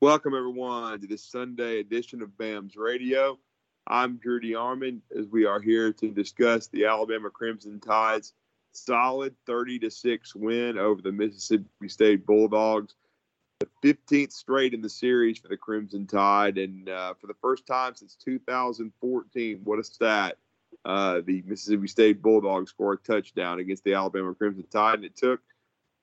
Welcome, everyone, to this Sunday edition of BAMS Radio. I'm Drew DeArmond, as we are here to discuss the Alabama Crimson Tide's solid 30 to 6 win over the Mississippi State Bulldogs. The 15th straight in the series for the Crimson Tide, and uh, for the first time since 2014, what a stat! Uh, the Mississippi State Bulldogs scored a touchdown against the Alabama Crimson Tide, and it took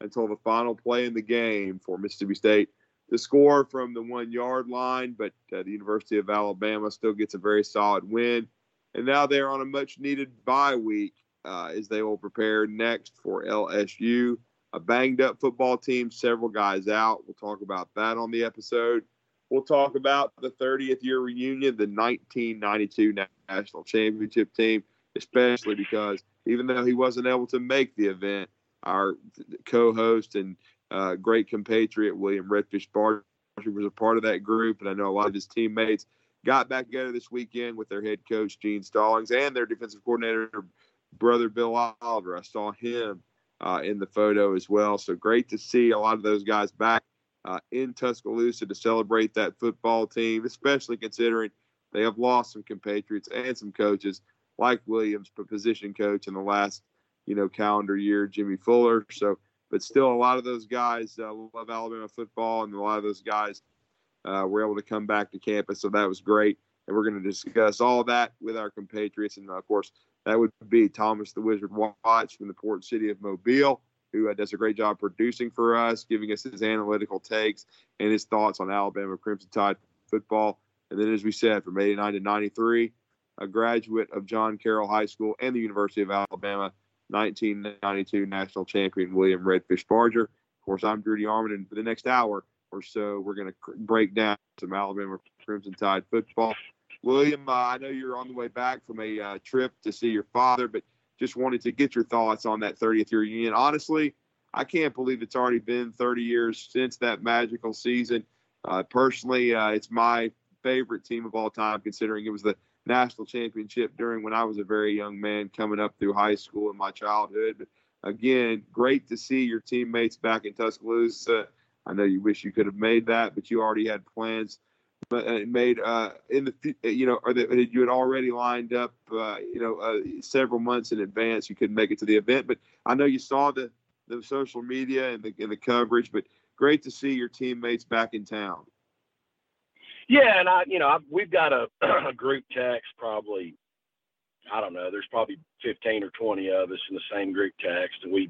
until the final play in the game for Mississippi State to score from the one yard line, but uh, the University of Alabama still gets a very solid win. And now they're on a much needed bye week uh, as they will prepare next for LSU, a banged up football team, several guys out. We'll talk about that on the episode. We'll talk about the 30th year reunion, the 1992 national championship team, especially because even though he wasn't able to make the event, our co-host and uh, great compatriot William Redfish Barger was a part of that group, and I know a lot of his teammates got back together this weekend with their head coach Gene Stallings and their defensive coordinator brother Bill Oliver. I saw him uh, in the photo as well. So great to see a lot of those guys back uh, in Tuscaloosa to celebrate that football team, especially considering they have lost some compatriots and some coaches like Williams, position coach in the last you know calendar year, Jimmy Fuller. So but still, a lot of those guys uh, love Alabama football, and a lot of those guys uh, were able to come back to campus. So that was great. And we're going to discuss all that with our compatriots. And of course, that would be Thomas the Wizard Watts from the port city of Mobile, who uh, does a great job producing for us, giving us his analytical takes and his thoughts on Alabama Crimson Tide football. And then, as we said, from 89 to 93, a graduate of John Carroll High School and the University of Alabama 1992 national champion William Redfish Barger. Of course, I'm Drew DeArmond, and for the next hour or so, we're going to break down some Alabama Crimson Tide football. William, uh, I know you're on the way back from a uh, trip to see your father, but just wanted to get your thoughts on that 30th year reunion. Honestly, I can't believe it's already been 30 years since that magical season. Uh, personally, uh, it's my favorite team of all time, considering it was the national championship during when I was a very young man coming up through high school in my childhood. But again, great to see your teammates back in Tuscaloosa. I know you wish you could have made that, but you already had plans but uh, made uh, in the you know or that you had already lined up uh, you know uh, several months in advance. You couldn't make it to the event, but I know you saw the the social media and the and the coverage. But great to see your teammates back in town. Yeah, and I, you know, I, we've got a, a group text probably. I don't know. There's probably 15 or 20 of us in the same group text, and we,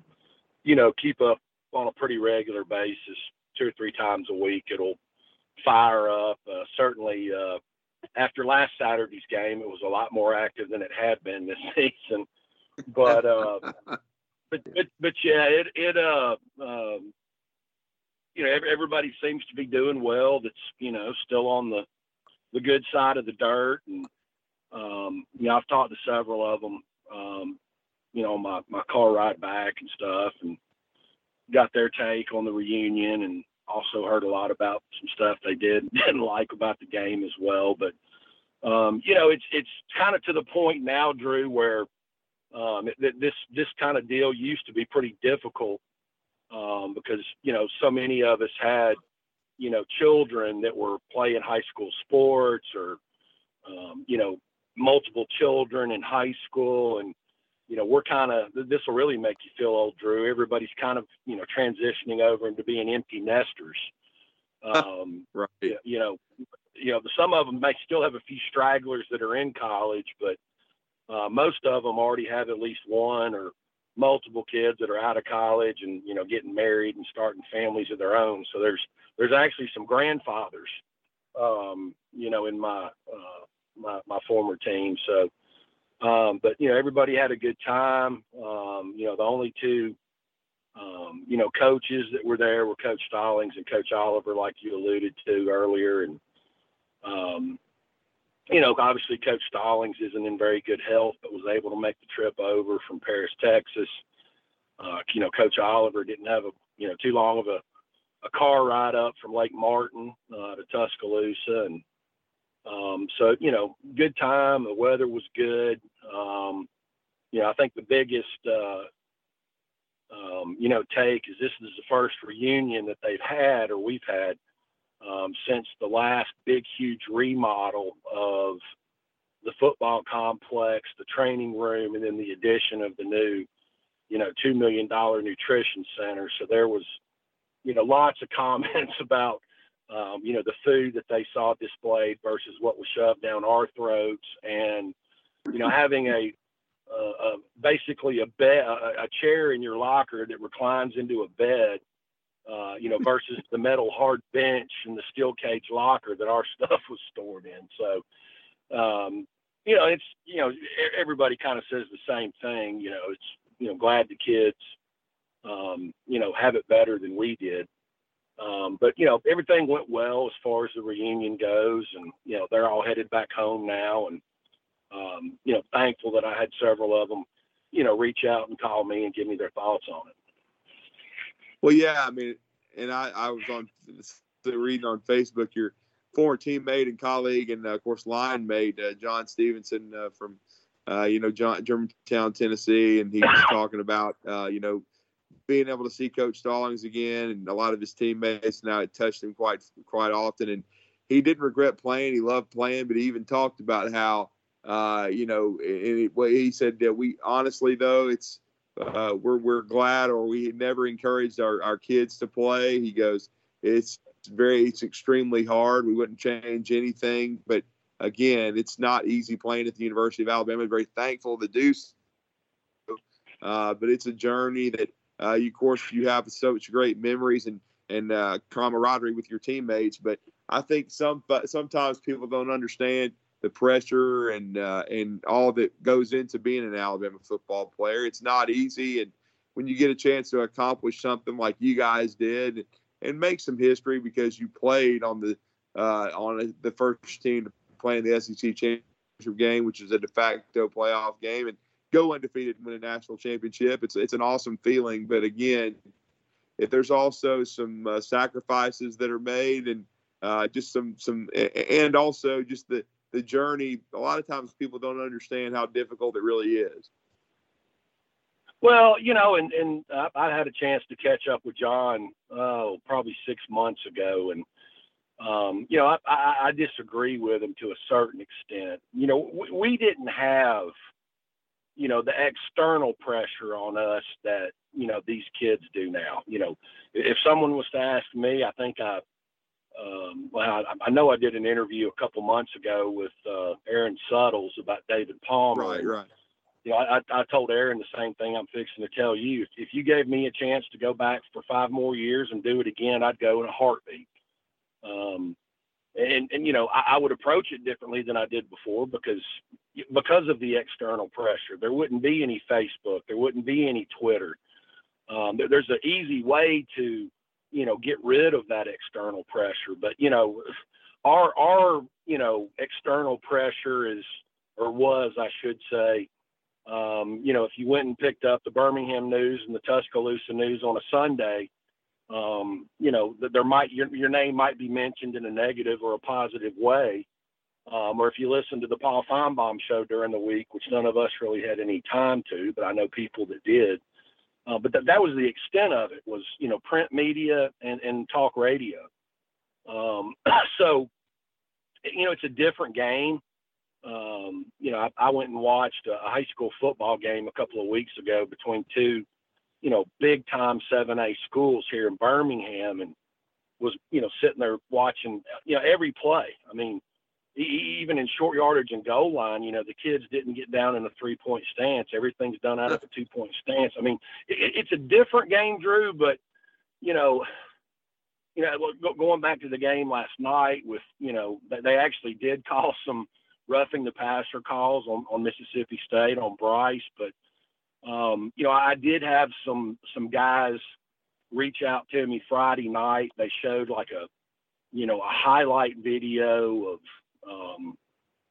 you know, keep up on a pretty regular basis, two or three times a week. It'll fire up. Uh, certainly, uh, after last Saturday's game, it was a lot more active than it had been this season. But, uh, but, but, but yeah, it, it, uh, um, you know, everybody seems to be doing well. That's you know still on the the good side of the dirt, and um, you know, I've talked to several of them, um, you know, my my car ride back and stuff, and got their take on the reunion, and also heard a lot about some stuff they did didn't like about the game as well. But um, you know, it's it's kind of to the point now, Drew, where um, it, this this kind of deal used to be pretty difficult um, because you know so many of us had you know children that were playing high school sports or um, you know multiple children in high school. And you know we're kind of this will really make you feel old drew. Everybody's kind of you know transitioning over into being empty nesters. Um, right you know you know some of them may still have a few stragglers that are in college but uh, most of them already have at least one or multiple kids that are out of college and you know getting married and starting families of their own. So there's there's actually some grandfathers, um, you know, in my uh, my my former team. So, um, but you know, everybody had a good time. Um, you know, the only two. Um, you know, coaches that were there were Coach Stallings and Coach Oliver, like you alluded to earlier, and um, you know, obviously Coach Stallings isn't in very good health, but was able to make the trip over from Paris, Texas. Uh, you know, Coach Oliver didn't have a you know too long of a, a car ride up from Lake Martin uh, to Tuscaloosa, and um, so you know, good time. The weather was good. Um, you know, I think the biggest uh, um, you know take is this is the first reunion that they've had or we've had um, since the last big, huge remodel of the football complex, the training room, and then the addition of the new, you know, $2 million nutrition center. So there was, you know, lots of comments about, um, you know, the food that they saw displayed versus what was shoved down our throats. And, you know, having a, uh, basically a bed, a, a, chair in your locker that reclines into a bed, uh, you know, versus the metal hard bench and the steel cage locker that our stuff was stored in. So, um, you know, it's you know, everybody kind of says the same thing. You know, it's you know, glad the kids, um, you know, have it better than we did. Um, but you know, everything went well as far as the reunion goes, and you know, they're all headed back home now, and um, you know, thankful that I had several of them, you know, reach out and call me and give me their thoughts on it. Well, yeah, I mean, and I, I was on reading on Facebook your former teammate and colleague, and uh, of course line mate uh, John Stevenson uh, from uh, you know John, Germantown, Tennessee, and he was talking about uh, you know being able to see Coach Stallings again, and a lot of his teammates now it touched him quite quite often, and he didn't regret playing. He loved playing, but he even talked about how uh, you know, and he said that we honestly though it's uh, we're we're glad or we never encouraged our, our kids to play. He goes, it's very it's extremely hard. We wouldn't change anything, but again, it's not easy playing at the University of Alabama. Very thankful to do so. Uh, but it's a journey that uh, you, of course you have such great memories and and uh, camaraderie with your teammates. But I think some sometimes people don't understand the pressure and uh, and all that goes into being an Alabama football player. It's not easy, and when you get a chance to accomplish something like you guys did and make some history because you played on the uh, on the first team to play in the SEC championship game, which is a de facto playoff game, and go undefeated and win a national championship. It's it's an awesome feeling, but again, if there's also some uh, sacrifices that are made and uh, just some some and also just the the journey, a lot of times people don't understand how difficult it really is. Well, you know, and and I had a chance to catch up with John, oh, probably six months ago, and um, you know, I, I, I, disagree with him to a certain extent. You know, we, we didn't have, you know, the external pressure on us that you know these kids do now. You know, if someone was to ask me, I think I um, well, I, I, know I did an interview a couple months ago with uh, Aaron Suttles about David Palmer. Right, right. You know, I, I told Aaron the same thing I'm fixing to tell you. If, if you gave me a chance to go back for five more years and do it again, I'd go in a heartbeat. Um, and and you know, I, I would approach it differently than I did before because because of the external pressure. There wouldn't be any Facebook. There wouldn't be any Twitter. Um, there, there's an easy way to you know get rid of that external pressure. But you know our our you know external pressure is or was i should say um, you know if you went and picked up the birmingham news and the tuscaloosa news on a sunday um, you know there might your, your name might be mentioned in a negative or a positive way. Um, or if you listen to the paul finebaum show during the week which none of us really had any time to but i know people that did uh, but th- that was the extent of it was, you know, print media and, and talk radio. Um, so, you know, it's a different game. Um, you know, I, I, went and watched a high school football game a couple of weeks ago between two, you know, big time 7A schools here in Birmingham and was, you know, sitting there watching, you know, every play. I mean, even in short yardage and goal line, you know, the kids didn't get down in a three point stance. Everything's done out of a two point stance. I mean, it, it's a different game, Drew, but, you know, you know, going back to the game last night with, you know, they actually did call some roughing the passer calls on, on Mississippi State on Bryce, but, um, you know, I did have some, some guys reach out to me Friday night. They showed like a, you know, a highlight video of, um,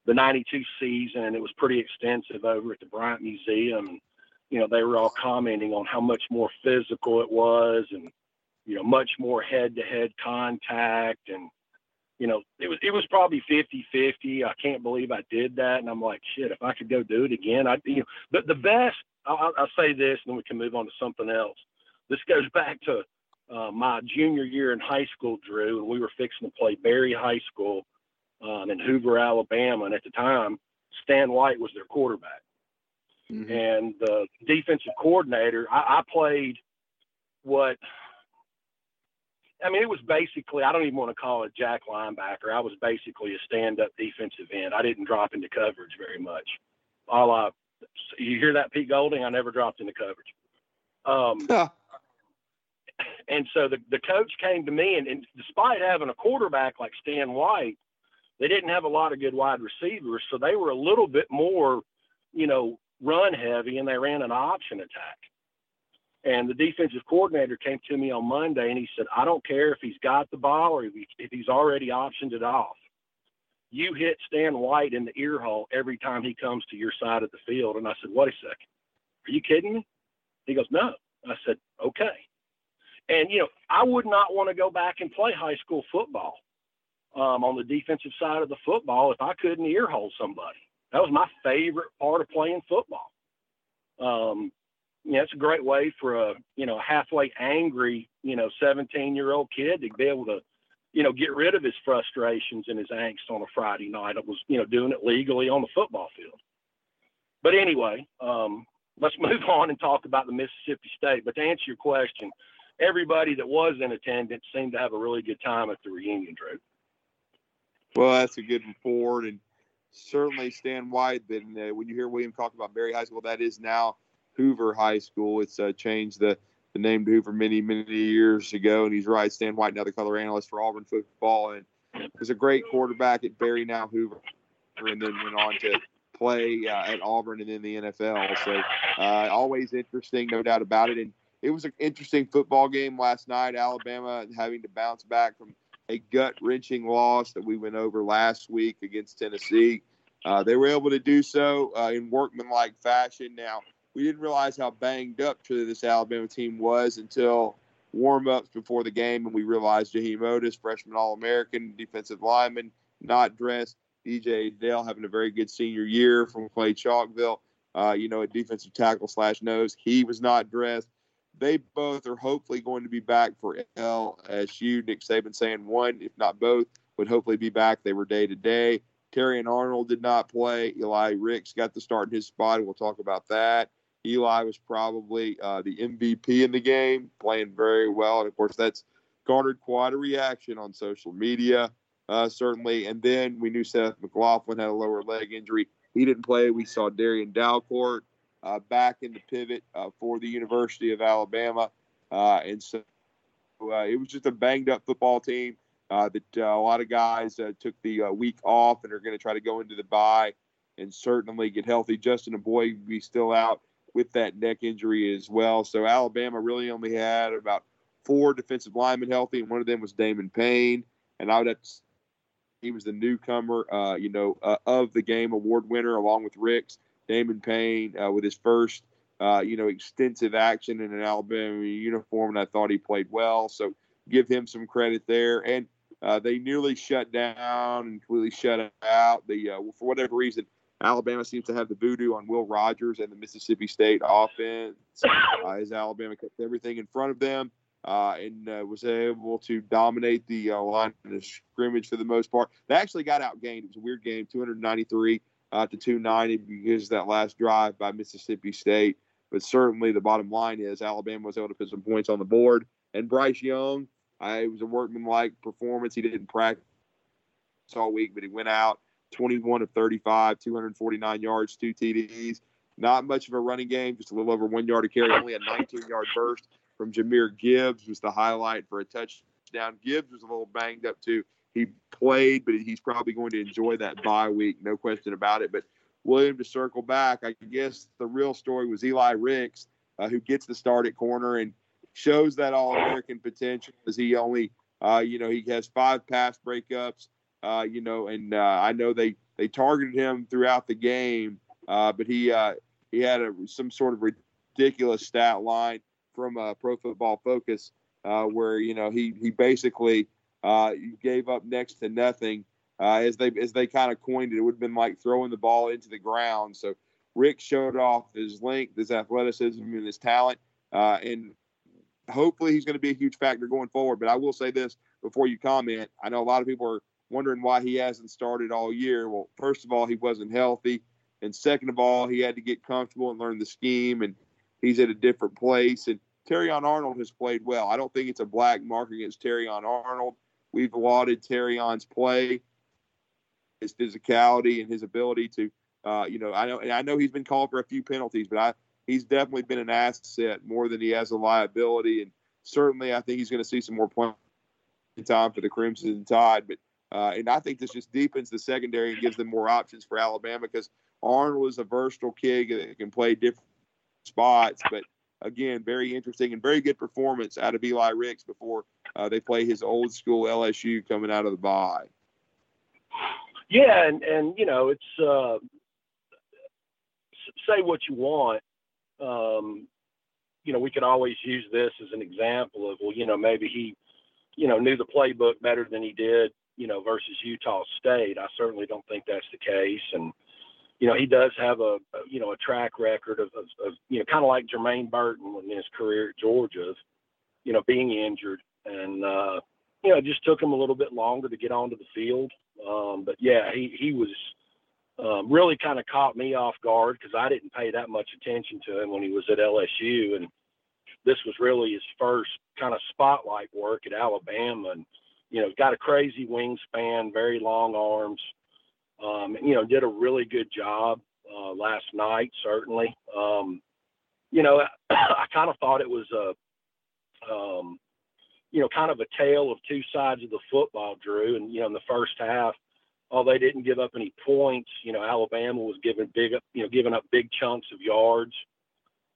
the 92 season, and it was pretty extensive over at the Bryant Museum. You know, they were all commenting on how much more physical it was and, you know, much more head to head contact. And, you know, it was, it was probably 50 50. I can't believe I did that. And I'm like, shit, if I could go do it again, I'd, you know, but the best, I'll, I'll say this and then we can move on to something else. This goes back to uh, my junior year in high school, Drew, and we were fixing to play Berry High School um, in Hoover, Alabama. And at the time, Stan White was their quarterback. Mm-hmm. And the defensive coordinator, I, I played what I mean, it was basically, I don't even want to call it jack linebacker. I was basically a stand up defensive end. I didn't drop into coverage very much. All I, you hear that, Pete Golding? I never dropped into coverage. Um, and so the, the coach came to me, and, and despite having a quarterback like Stan White, they didn't have a lot of good wide receivers. So they were a little bit more, you know, run heavy, and they ran an option attack. And the defensive coordinator came to me on Monday and he said, I don't care if he's got the ball or if, he, if he's already optioned it off. You hit Stan White in the ear hole every time he comes to your side of the field. And I said, Wait a second. Are you kidding me? He goes, No. I said, Okay. And, you know, I would not want to go back and play high school football um, on the defensive side of the football if I couldn't ear hole somebody. That was my favorite part of playing football. Um, you know, it's a great way for a, you know, halfway angry, you know, 17 year old kid to be able to, you know, get rid of his frustrations and his angst on a Friday night. It was, you know, doing it legally on the football field. But anyway, um, let's move on and talk about the Mississippi State. But to answer your question, everybody that was in attendance seemed to have a really good time at the reunion, Drew. Well, that's a good report, and certainly Stan White. Then uh, when you hear William talk about Berry High School, that is now Hoover High School. It's uh, changed the, the name to Hoover many, many years ago. And he's right. Stan White, now the color analyst for Auburn football. And was a great quarterback at Berry, now Hoover, and then went on to play uh, at Auburn and then the NFL. So uh, always interesting, no doubt about it. And it was an interesting football game last night. Alabama having to bounce back from a gut wrenching loss that we went over last week against Tennessee. Uh, they were able to do so uh, in workmanlike fashion. Now, we didn't realize how banged up truly this Alabama team was until warm ups before the game, and we realized Jaheim Oatis, freshman All American, defensive lineman, not dressed. DJ Dale having a very good senior year from Clay Chalkville, uh, you know, a defensive tackle slash nose. He was not dressed. They both are hopefully going to be back for LSU. Nick Saban saying one, if not both, would hopefully be back. They were day to day. Terrion Arnold did not play. Eli Ricks got the start in his spot. We'll talk about that. Eli was probably uh, the MVP in the game, playing very well. And of course, that's garnered quite a reaction on social media, uh, certainly. And then we knew Seth McLaughlin had a lower leg injury. He didn't play. We saw Darian Dalcourt uh, back in the pivot uh, for the University of Alabama. Uh, and so uh, it was just a banged up football team that a lot of guys took the week off and are going to try to go into the bye and certainly get healthy. Justin Eboigbe be still out with that neck injury as well. So Alabama really only had about four defensive linemen healthy, and one of them was Damon Payne. And I would have to, he was the newcomer, uh, you know, uh, of the game award winner along with Ricks. Damon Payne uh, with his first, uh, you know, extensive action in an Alabama uniform, and I thought he played well. So give him some credit there. And uh, they nearly shut down and completely shut out the, uh, for whatever reason, Alabama seems to have the voodoo on Will Rogers and the Mississippi State offense uh, as Alabama kept everything in front of them uh, and was able to dominate the line of scrimmage for the most part. They actually got outgained. It was a weird game, 293 uh, to 290 because that last drive by Mississippi State. But certainly the bottom line is Alabama was able to put some points on the board. And Bryce Young, it was a workmanlike performance. He didn't practice all week, but he went out 21 of 35, 249 yards, two TDs. Not much of a running game, just a little over one yard to carry. Only a 19 yard burst from Jahmyr Gibbs was the highlight for a touchdown. Gibbs was a little banged up too. He played, but he's probably going to enjoy that bye week, no question about it. But William, to circle back, I guess the real story was Eli Ricks, uh, who gets the start at corner and shows that All American potential as he only, uh, you know, he has five pass breakups, uh, you know, and uh, I know they they targeted him throughout the game, uh, but he uh, he had a, some sort of ridiculous stat line from Pro Football Focus where you know he he basically Uh, gave up next to nothing uh, as they as they kind of coined it. It would have been like throwing the ball into the ground. So Rick showed off his length, his athleticism, and his talent, uh, and hopefully he's going to be a huge factor going forward. But I will say this before you comment. I know a lot of people are wondering why he hasn't started all year. Well, first of all, he wasn't healthy. And second of all, he had to get comfortable and learn the scheme, and he's at a different place. And Terrion Arnold has played well. I don't think it's a black mark against Terrion Arnold. We've lauded Terrion's play, his physicality, and his ability to, uh, you know, I know I know he's been called for a few penalties, but I he's definitely been an asset more than he has a liability. And certainly, I think he's going to see some more playing time for the Crimson Tide. But uh, and I think this just deepens the secondary and gives them more options for Alabama because Arnold is a versatile kid that can play different spots. But again, very interesting and very good performance out of Eli Ricks before uh, they play his old school LSU coming out of the bye. Yeah, and and you know it's uh, say what you want. Um, you know, we could always use this as an example of well, you know, maybe he, you know, knew the playbook better than he did, you know, versus Utah State. I certainly don't think that's the case, and you know, he does have a, a you know a track record of, of, of you know kind of like Jermaine Burton in his career at Georgia, you know, being injured and uh, you know, it just took him a little bit longer to get onto the field. Um, but yeah, he he was um, really kind of caught me off guard because I didn't pay that much attention to him when he was at LSU, and this was really his first kind of spotlight work at Alabama. And you know, got a crazy wingspan, very long arms. Um, you know, did a really good job uh, last night. Certainly, um, you know, I, I kind of thought it was a um, you know, kind of a tale of two sides of the football, Drew. And, you know, in the first half, although they didn't give up any points, you know, Alabama was giving big, you know, giving up big chunks of yards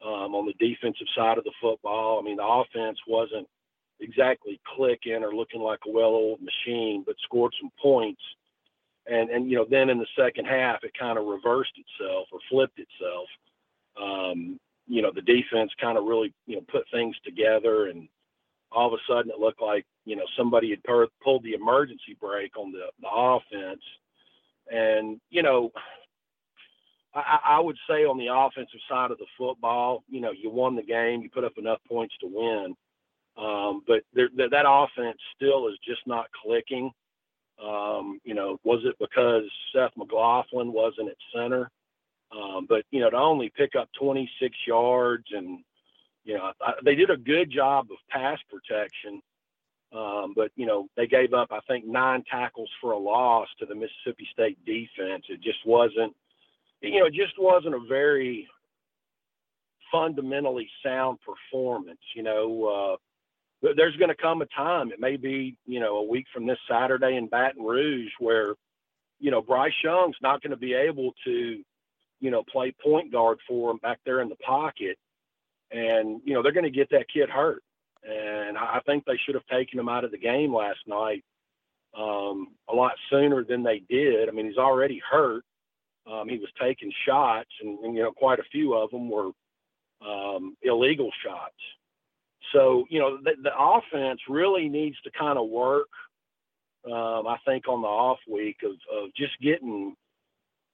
um, on the defensive side of the football. I mean, the offense wasn't exactly clicking or looking like a well-oiled machine, but scored some points. And, and, you know, then in the second half, it kind of reversed itself or flipped itself. Um, you know, the defense kind of really, you know, put things together and, all of a sudden it looked like you know somebody had per- pulled the emergency brake on the, the offense. And you know I, I would say on the offensive side of the football you know you won the game you put up enough points to win. Um, but there, that, that offense still is just not clicking um, you know was it because seth mclaughlin wasn't at center um, but you know to only pick up 26 yards and you know, I, they did a good job of pass protection, um, but you know, they gave up I think nine tackles for a loss to the Mississippi State defense. It just wasn't, you know, it just wasn't a very fundamentally sound performance. You know, uh, there's going to come a time. It may be, you know, a week from this Saturday in Baton Rouge where, you know, Bryce Young's not going to be able to, you know, play point guard for him back there in the pocket and you know they're going to get that kid hurt. And I think they should have taken him out of the game last night um, a lot sooner than they did. I mean, he's already hurt. Um, he was taking shots, and, and, you know, quite a few of them were um, illegal shots. So, you know, the, the offense really needs to kind of work. Um, I think on the off week of, of just getting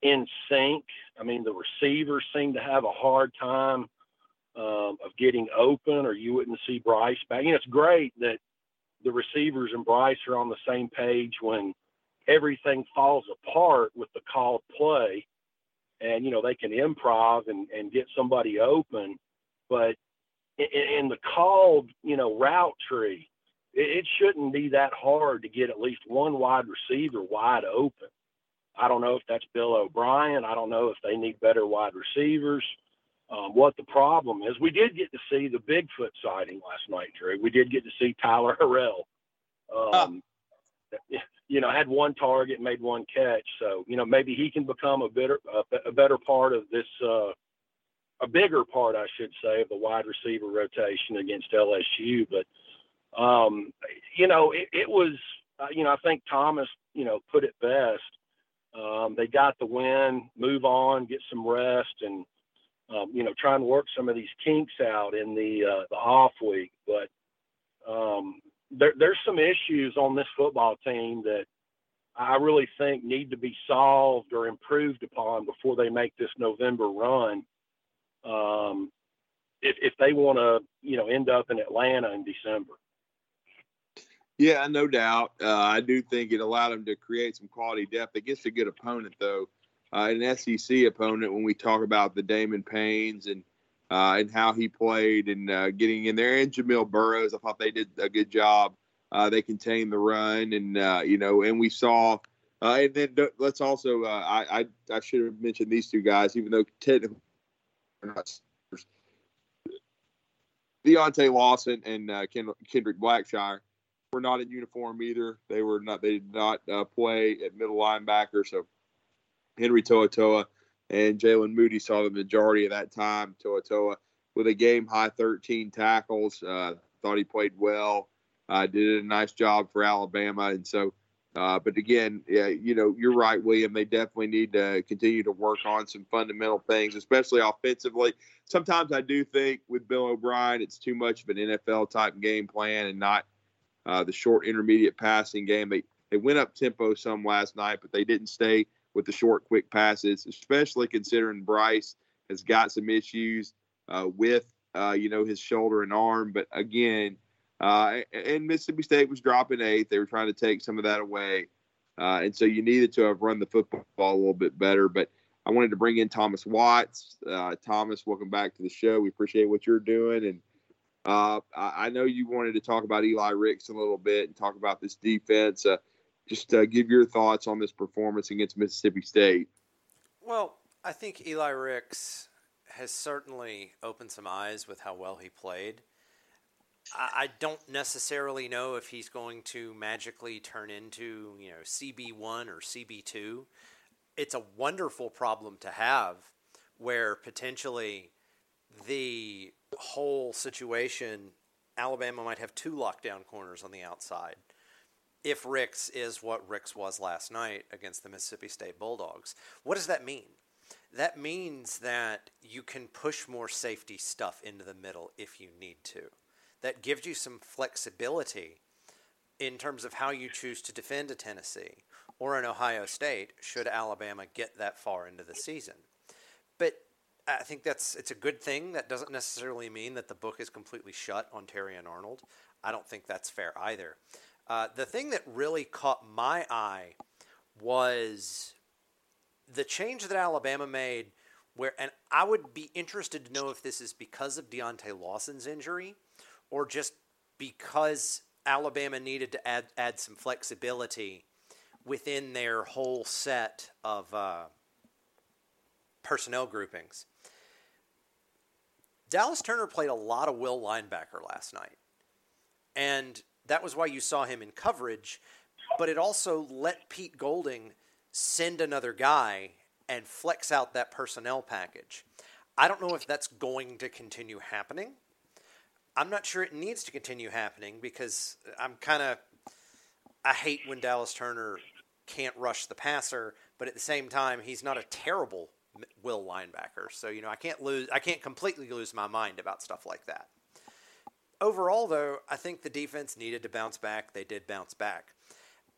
in sync. I mean, the receivers seem to have a hard time um, of getting open, or you wouldn't see Bryce back. You know, it's great that the receivers and Bryce are on the same page when everything falls apart with the called play, and you know they can improv and, and get somebody open. But in, the called, you know, route tree, it, shouldn't be that hard to get at least one wide receiver wide open. I don't know if that's Bill O'Brien. I don't know if they need better wide receivers um, what the problem is. We did get to see the Bigfoot sighting last night, Drew. We did get to see Tyler Harrell. Um, You know, had one target, made one catch. So you know, maybe he can become a better a, a better part of this, uh, a bigger part, I should say, of the wide receiver rotation against LSU. But um, you know, it, it was. Uh, you know, I think Thomas, you know, put it best. Um, they got the win, move on, get some rest, and um, you know, try and work some of these kinks out in the uh, the off week. But um, there, there's some issues on this football team that I really think need to be solved or improved upon before they make this November run. Um, if if they want to you know end up in Atlanta in December. Yeah, no doubt. Uh, I do think it allowed them to create some quality depth against a good opponent, though. Uh, an SEC opponent, when we talk about the Damon Paynes and uh, and how he played and uh, getting in there, and Jamil Burroughs, I thought they did a good job. Uh, they contained the run, and uh, you know, and we saw. and then let's also, I, I I should have mentioned these two guys, even though technically not Deontae Lawson and Kendrick Blackshire were not in uniform either. They were not. They did not uh, play at middle linebacker. So Henry To'oTo'o and Jalen Moody saw the majority of that time. To'oTo'o with a game high 13 tackles. Uh, thought he played well. Uh, did a nice job for Alabama. And so, uh, but again, yeah, you know, you're right, William. They definitely need to continue to work on some fundamental things, especially offensively. Sometimes I do think with Bill O'Brien, it's too much of an NFL type game plan and not uh, the short intermediate passing game. They they went up tempo some last night, but they didn't stay with the short quick passes, especially considering Bryce has got some issues uh, with uh, you know his shoulder and arm. But again, uh, and Mississippi State was dropping eight. They were trying to take some of that away, uh, and so you needed to have run the football a little bit better. But I wanted to bring in Thomas Watts. Uh, Thomas, welcome back to the show. We appreciate what you're doing and uh, I, know you wanted to talk about Eli Ricks a little bit and talk about this defense. Uh, just uh, give your thoughts on this performance against Mississippi State. Well, I think Eli Ricks has certainly opened some eyes with how well he played. I don't necessarily know if he's going to magically turn into, you know, CB1 or CB2. It's a wonderful problem to have where potentially the whole situation, Alabama might have two lockdown corners on the outside. If Ricks is what Ricks was last night against the Mississippi State Bulldogs, what does that mean? That means that you can push more safety stuff into the middle if you need to. That gives you some flexibility in terms of how you choose to defend a Tennessee or an Ohio State should Alabama get that far into the season. But I think that's it's a good thing. That doesn't necessarily mean that the book is completely shut on Terrion Arnold. I don't think that's fair either. Uh, the thing that really caught my eye was the change that Alabama made. Where and I would be interested to know if this is because of Deontae Lawson's injury, or just because Alabama needed to add add some flexibility within their whole set of uh, personnel groupings. Dallas Turner played a lot of will linebacker last night. And that was why you saw him in coverage, but it also let Pete Golding send another guy and flex out that personnel package. I don't know if that's going to continue happening. I'm not sure it needs to continue happening because I'm kind of I hate when Dallas Turner can't rush the passer, but at the same time he's not a terrible will linebacker. So, you know, I can't lose I can't completely lose my mind about stuff like that. Overall though, I think the defense needed to bounce back. They did bounce back.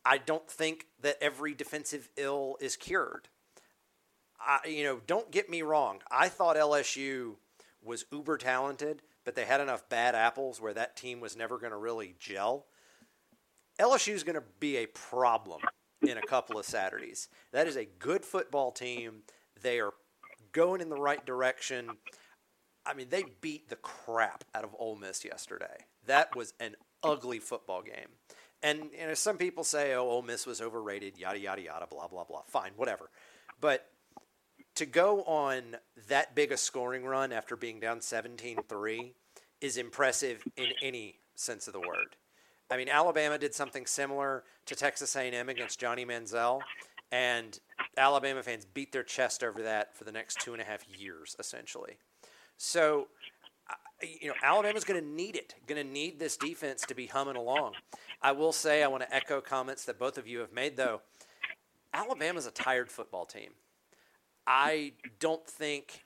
I don't think that every defensive ill is cured. I, you know, don't get me wrong. I thought LSU was uber talented, but they had enough bad apples where that team was never going to really gel. LSU is going to be a problem in a couple of Saturdays. That is a good football team they are going in the right direction. I mean, they beat the crap out of Ole Miss yesterday. That was an ugly football game. And you know, some people say, "Oh, Ole Miss was overrated," yada yada yada, blah blah blah. Fine, whatever. But to go on that big a scoring run after being down 17-3 is impressive in any sense of the word. I mean, Alabama did something similar to Texas A&M against Johnny Manziel, and Alabama fans beat their chest over that for the next two and a half years, essentially. So, you know, Alabama's going to need it, going to need this defense to be humming along. I will say, I want to echo comments that both of you have made, though. Alabama's a tired football team. I don't think,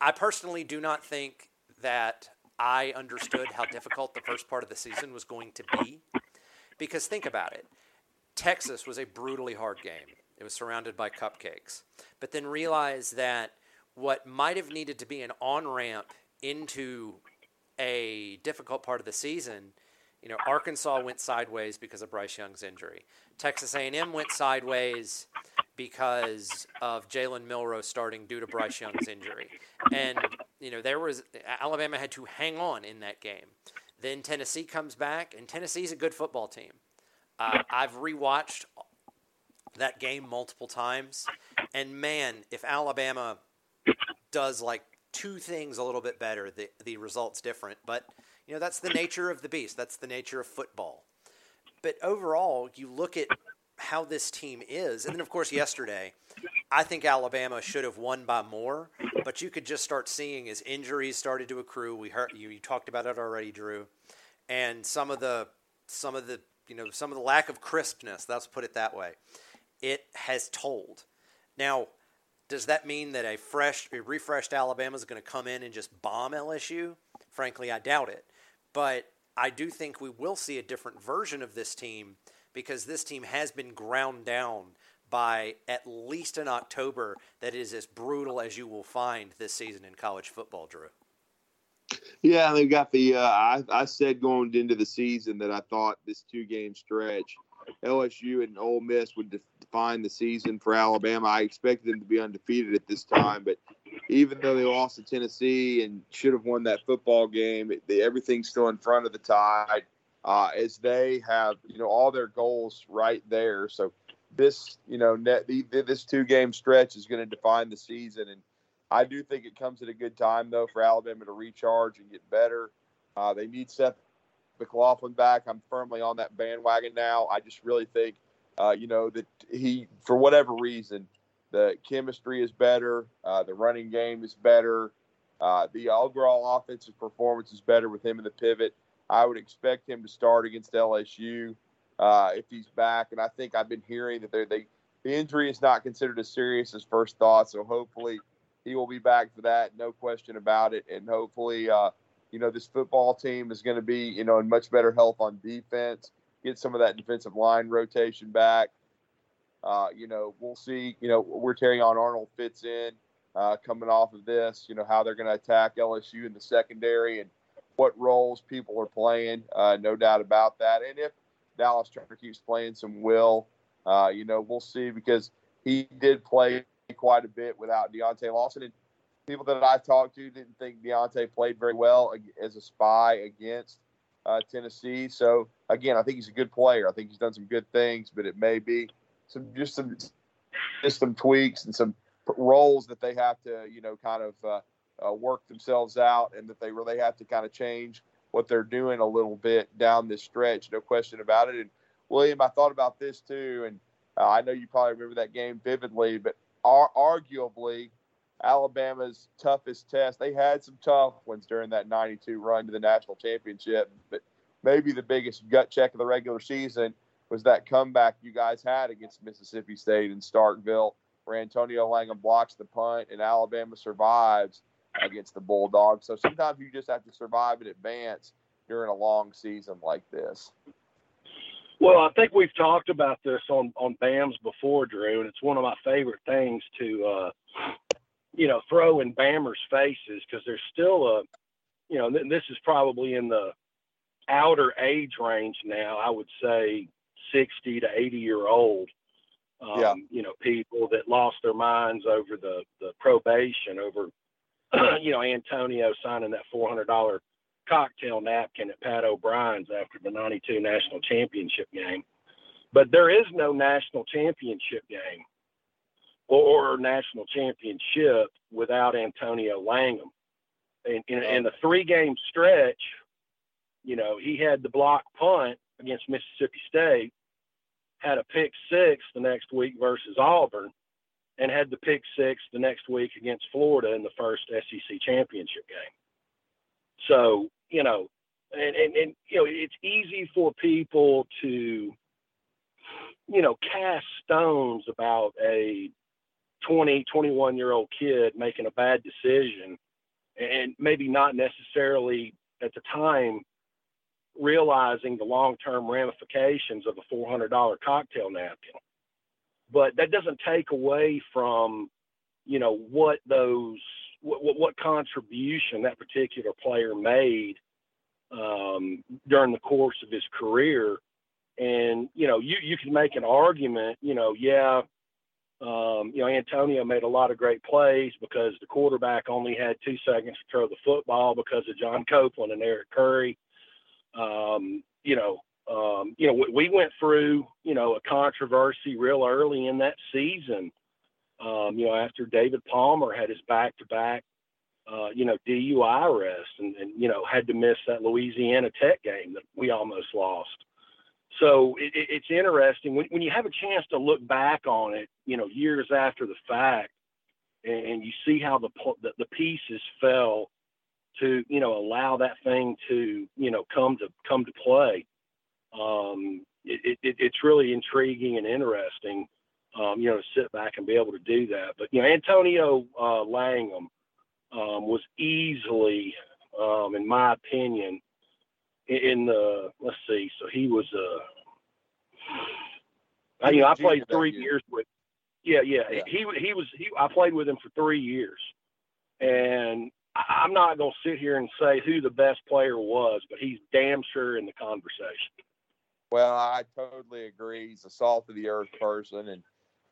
I personally do not think that I understood how difficult the first part of the season was going to be. Because think about it Texas was a brutally hard game. It was surrounded by cupcakes. But then realized that what might have needed to be an on ramp into a difficult part of the season, you know, Arkansas went sideways because of Bryce Young's injury. Texas A&M went sideways because of Jalen Milroe starting due to Bryce Young's injury, and you know there was Alabama had to hang on in that game. Then Tennessee comes back, and Tennessee's a good football team. Uh, I've rewatched that game multiple times, and man, if Alabama does like two things a little bit better, the the result's different. But you know that's the nature of the beast. That's the nature of football. But overall, you look at how this team is, and then of course yesterday, I think Alabama should have won by more. But you could just start seeing as injuries started to accrue. We heard you, you talked about it already, Drew, and some of the some of the you know some of the lack of crispness. Let's put it that way. It has told. Now does that mean that a fresh, a refreshed Alabama is going to come in and just bomb LSU? Frankly, I doubt it. But I do think we will see a different version of this team because this team has been ground down by at least an October that is as brutal as you will find this season in college football, Drew. Yeah, they've got the. Uh, I, I said going into the season that I thought this two game stretch LSU and Ole Miss would define the season for Alabama. I expected them to be undefeated at this time, but even though they lost to Tennessee and should have won that football game, they, everything's still in front of the tide uh, as they have you know all their goals right there. So this you know net, this two game stretch is going to define the season, and I do think it comes at a good time though for Alabama to recharge and get better. Uh, they need Seth McLaughlin back. I'm firmly on that bandwagon now. I just really think, uh, you know, that he, for whatever reason, the chemistry is better, uh, the running game is better, uh, the overall offensive performance is better with him in the pivot. I would expect him to start against LSU uh, if he's back, and I think I've been hearing that they the injury is not considered as serious as first thought. So hopefully he will be back for that, no question about it, and hopefully uh, you know, this football team is going to be, you know, in much better health on defense, get some of that defensive line rotation back. Uh, you know, we'll see, you know, where Terrion Arnold fits in uh, coming off of this, you know, how they're going to attack LSU in the secondary and what roles people are playing. Uh, no doubt about that. And if Dallas Turner keeps playing some will, uh, you know, we'll see because he did play quite a bit without Deontae Lawson. And people that I talked to didn't think Deontae played very well as a spy against uh, Tennessee. So again, I think he's a good player. I think he's done some good things, but it may be some just some just some tweaks and some roles that they have to you know kind of uh, work themselves out, and that they really have to kind of change what they're doing a little bit down this stretch. No question about it. And William, I thought about this too, and uh, I know you probably remember that game vividly, but ar- arguably Alabama's toughest test. They had some tough ones during that 92 run to the national championship, but maybe the biggest gut check of the regular season was that comeback you guys had against Mississippi State in Starkville, where Antonio Langham blocks the punt and Alabama survives against the Bulldogs. So sometimes you just have to survive and advance during a long season like this. Well, I think we've talked about this on on BAMS before, Drew, and it's one of my favorite things to uh, you know, throw in Bammers' faces because there's still a, you know, th- this is probably in the outer age range now. I would say 60 to 80 year old. Um, yeah. You know, people that lost their minds over the the probation over, you know, Antonio signing that $400 cocktail napkin at Pat O'Brien's after the 92 national championship game. But there is no national championship game or national championship without Antonio Langham. In, in, in the three game stretch, you know, he had the block punt against Mississippi State, had a pick six the next week versus Auburn, and had the pick six the next week against Florida in the first SEC championship game. So, you know, and, and, and you know, it's easy for people to, you know, cast stones about a 20, 21 year old kid making a bad decision and maybe not necessarily at the time realizing the long term ramifications of a $400 cocktail napkin. But that doesn't take away from, you know, what those what, what contribution that particular player made um, during the course of his career. And you know, you you can make an argument. You know, yeah, um, you know, Antonio made a lot of great plays because the quarterback only had two seconds to throw the football because of John Copeland and Eric Curry. Um, you know, um, you know, we, we, went through, you know, a controversy real early in that season. Um, you know, after David Palmer had his back-to-back, uh, you know, DUI arrest and, and, you know, had to miss that Louisiana Tech game that we almost lost so it, it, it's interesting when, when you have a chance to look back on it, you know, years after the fact, and, and you see how the, the, the pieces fell to you know allow that thing to you know come to come to play. Um, it, it, it's really intriguing and interesting, um, you know, to sit back and be able to do that. But you know, Antonio uh, Langham um, was easily, um, in my opinion, in the let's see, so he was uh I, you know, I played three years with yeah, yeah, yeah. He he was he I played with him for three years. And I'm not gonna sit here and say who the best player was, but he's damn sure in the conversation. Well, I totally agree. He's a salt of the earth person, and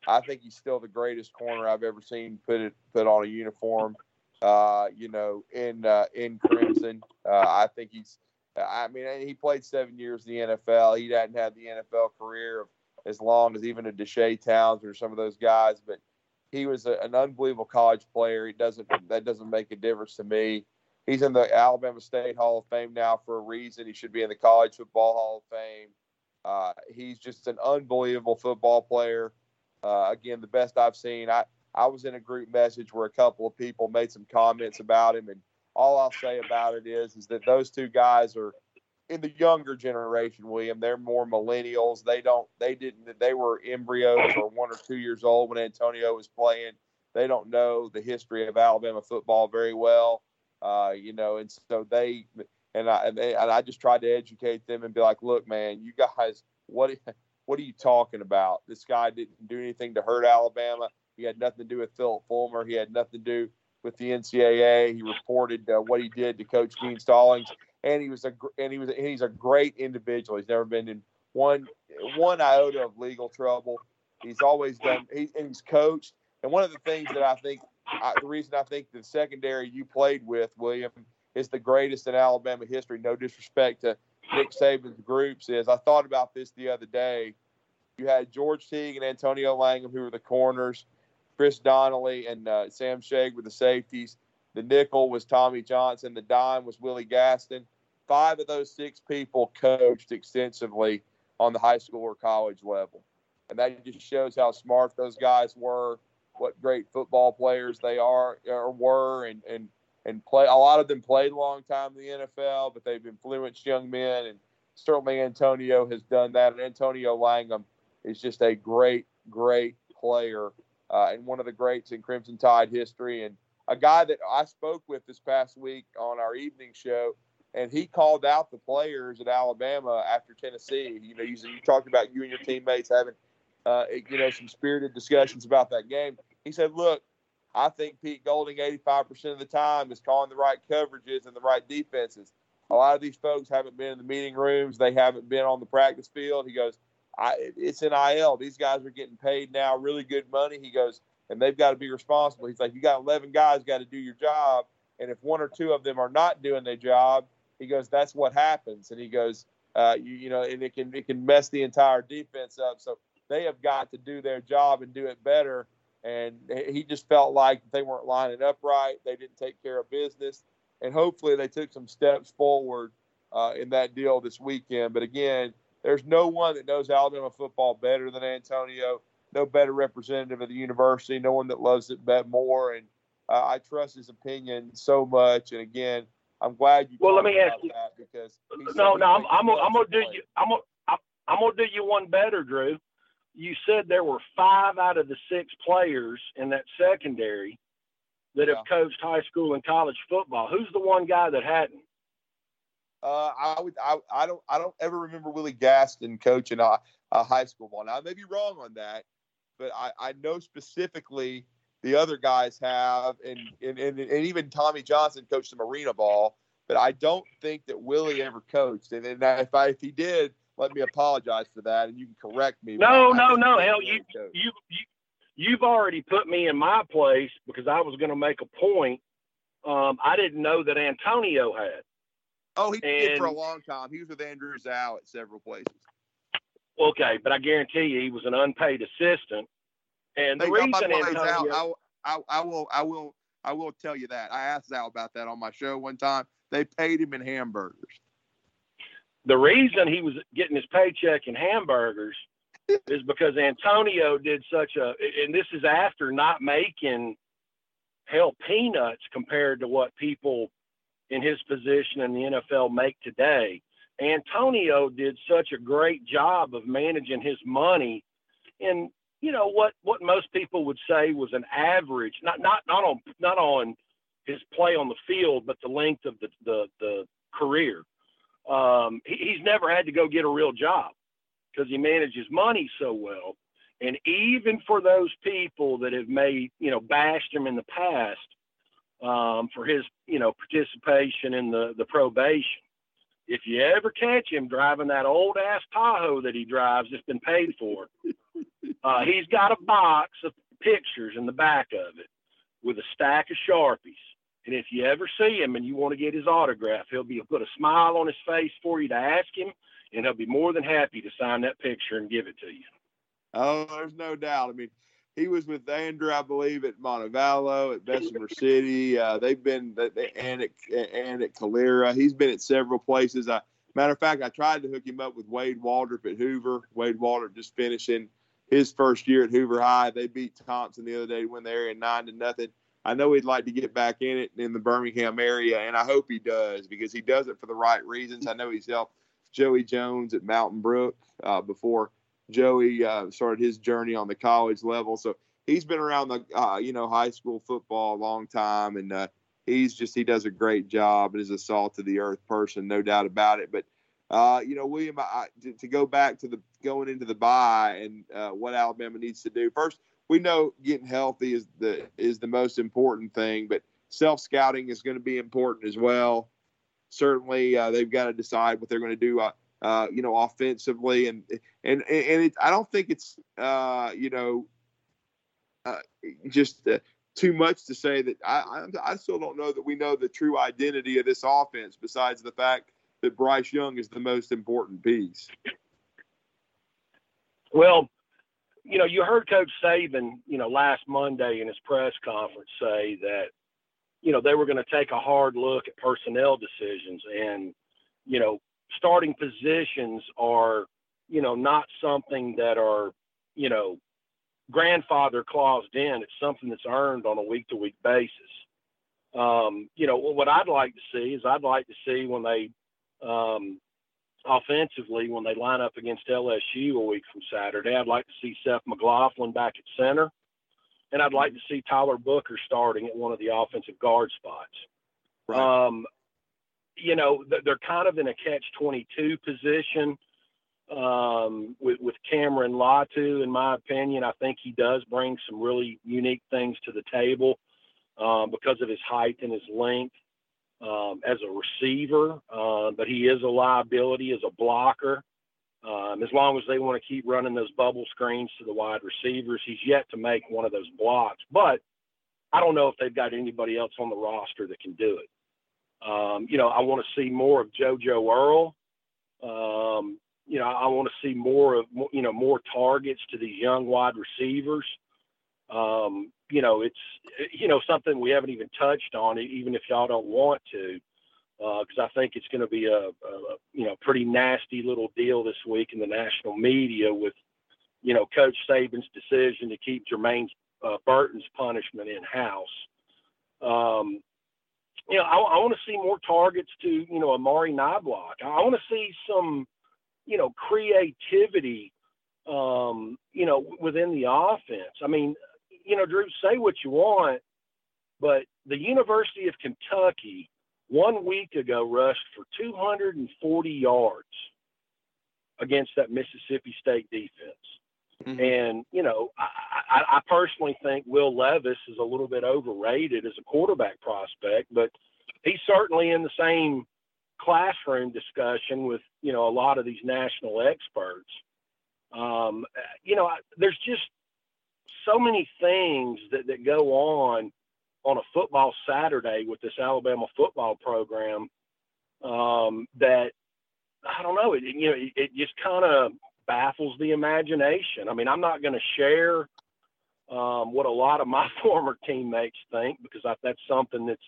I think he's still the greatest corner I've ever seen put it put on a uniform. Uh, you know, in uh, in crimson, uh, I think he's I mean, he played seven years in the NFL. He hadn't had the NFL career as long as even a Deshea Towns or some of those guys, but he was a, an unbelievable college player. He doesn't that doesn't make a difference to me. He's in the Alabama State Hall of Fame now for a reason. He should be in the College Football Hall of Fame. Uh, he's just an unbelievable football player. Uh, again, the best I've seen. I I was in a group message where a couple of people made some comments about him, and all I'll say about it is is that those two guys are in the younger generation, William. They're more millennials. They don't they didn't they were embryos or one or two years old when Antonio was playing. They don't know the history of Alabama football very well. Uh, you know, and so they and I and, I just tried to educate them and be like, look, man, you guys, what what are you talking about? This guy didn't do anything to hurt Alabama. He had nothing to do with Phillip Fulmer. He had nothing to do with the NCAA. He reported uh, what he did to Coach Gene Stallings, and he was a and he was and he's a great individual. He's never been in one one iota of legal trouble. He's always done. He, and he's coached. And one of the things that I think, I, the reason I think the secondary you played with, William, is the greatest in Alabama history. No disrespect to Nick Saban's groups, is I thought about this the other day. You had George Teague and Antonio Langham, who were the corners. Chris Donnelly and uh, Sam Shade were the safeties. The nickel was Tommy Johnson. The dime was Willie Gaston. Five of those six people coached extensively on the high school or college level. And that just shows how smart those guys were, what great football players they are or were, and, and, and play. A lot of them played a long time in the NFL, but they've influenced young men. And certainly Antonio has done that. And Antonio Langham is just a great, great player uh, and one of the greats in Crimson Tide history, and a guy that I spoke with this past week on our evening show, and he called out the players at Alabama after Tennessee. You know, you, you talked about you and your teammates having, uh, you know, some spirited discussions about that game. He said, "Look, I think Pete Golding 85% of the time is calling the right coverages and the right defenses. A lot of these folks haven't been in the meeting rooms. They haven't been on the practice field. He goes, it's NIL. These guys are getting paid now really good money. He goes, and they've got to be responsible. He's like, you got 11 guys got to do your job. And if one or two of them are not doing their job, he goes, that's what happens. And he goes, uh, you, you know, and it can, it can mess the entire defense up. So they have got to do their job and do it better. And he just felt like they weren't lining up right. They didn't take care of business. And hopefully they took some steps forward uh, in that deal this weekend. But again, there's no one that knows Alabama football better than Antonio. No better representative of the university. No one that loves it bet more. And uh, I trust his opinion so much. And again, I'm glad you. Well, let me ask you that because no, no, I'm, I'm, I'm gonna do you. I'm gonna, I'm gonna do you one better, Drew. You said there were five out of the six players in that secondary that yeah. have coached high school and college football. Who's the one guy that hadn't? Uh, I would. I, I don't. I don't ever remember Willie Gaston coaching a, a high school ball. Now I may be wrong on that, but I, I know specifically the other guys have, and and, and, and even Tommy Johnson coached some arena ball, but I don't think that Willie ever coached. And, and if I if he did, let me apologize for that, and you can correct me. No, no, no. Hell, you, you you you've already put me in my place because I was going to make a point. Um, I didn't know that Antonio had. Oh, he and, did for a long time. He was with Andrew Zow at several places. Okay, but I guarantee you, he was an unpaid assistant. And the hey, reason Antonio, I, I, I, will, I will, I will tell you that. I asked Al about that on my show one time. They paid him in hamburgers. The reason he was getting his paycheck in hamburgers is because Antonio did such a, and this is after not making hell peanuts compared to what people in his position in the NFL make today. Antonio did such a great job of managing his money in you know what what most people would say was an average not not not on not on his play on the field but the length of the the, the career um, he, he's never had to go get a real job because he manages money so well and even for those people that have made you know bashed him in the past um, for his you know participation in the the probation if you ever catch him driving that old ass Tahoe that he drives that's been paid for, uh, he's got a box of pictures in the back of it with a stack of Sharpies. And if you ever see him and you want to get his autograph, he'll be put a smile on his face for you to ask him, and he'll be more than happy to sign that picture and give it to you. Oh, there's no doubt. I mean, he was with Andrew, I believe, at Montevallo, at Bessemer City. Uh, they've been and at and at Calera. He's been at several places. I, matter of fact, I tried to hook him up with Wade Waldrop at Hoover. Wade Waldrop just finishing his first year at Hoover High. They beat Thompson the other day to win the area nine to nothing. I know he'd like to get back in it in the Birmingham area, and I hope he does because he does it for the right reasons. I know he's helped Joey Jones at Mountain Brook uh, before Joey uh, started his journey on the college level. So he's been around the uh, you know high school football a long time, and uh, he's just he does a great job and is a salt of the earth person, no doubt about it. But uh, you know, William, I, to, to, go back to the going into the bye and uh, what Alabama needs to do. First, we know getting healthy is the is the most important thing, but self scouting is going to be important as well. Certainly, uh, they've got to decide what they're going to do. Uh, uh, you know, offensively, and and and it, I don't think it's uh, you know uh, just uh, too much to say that I, I, I still don't know that we know the true identity of this offense besides the fact that Bryce Young is the most important piece. Well, you know, you heard Coach Saban, you know, last Monday in his press conference say that, you know, they were going to take a hard look at personnel decisions and, you know, starting positions are, you know, not something that are, you know, grandfather claused in. It's something that's earned on a week to week basis. Um, you know, what I'd like to see is I'd like to see when they, um, offensively, when they line up against LSU a week from Saturday, I'd like to see Seth McLaughlin back at center. And I'd like to see Tyler Booker starting at one of the offensive guard spots. Right. Um, you know, they're kind of in a catch 22 position um, with, with Cameron Latu, in my opinion. I think he does bring some really unique things to the table um, because of his height and his length um, as a receiver, uh, but he is a liability as a blocker. Um, as long as they want to keep running those bubble screens to the wide receivers, he's yet to make one of those blocks. But I don't know if they've got anybody else on the roster that can do it. Um, you know, I want to see more of JoJo Earle. Um, you know, I want to see more of, you know, more targets to these young wide receivers. Um, you know, it's, you know, something we haven't even touched on, even if y'all don't want to, because uh, I think it's going to be a, a, you know, pretty nasty little deal this week in the national media with, you know, Coach Saban's decision to keep Jermaine uh, Burton's punishment in house. Um, you know, I, I want to see more targets to, you know, Amari Niblack. I want to see some, you know, creativity, um, you know, within the offense. I mean, you know, Drew, say what you want, but the University of Kentucky one week ago rushed for 240 yards against that Mississippi State defense. Mm-hmm. And, you know, I, I, I personally think Will Levis is a little bit overrated as a quarterback prospect, but he's certainly in the same classroom discussion with you know a lot of these national experts. Um, you know, there's just so many things that, that go on on a football Saturday with this Alabama football program um, that I don't know. It, you know, it, it just kind of baffles the imagination. I mean, I'm not going to share um, what a lot of my former teammates think because I, that's something that's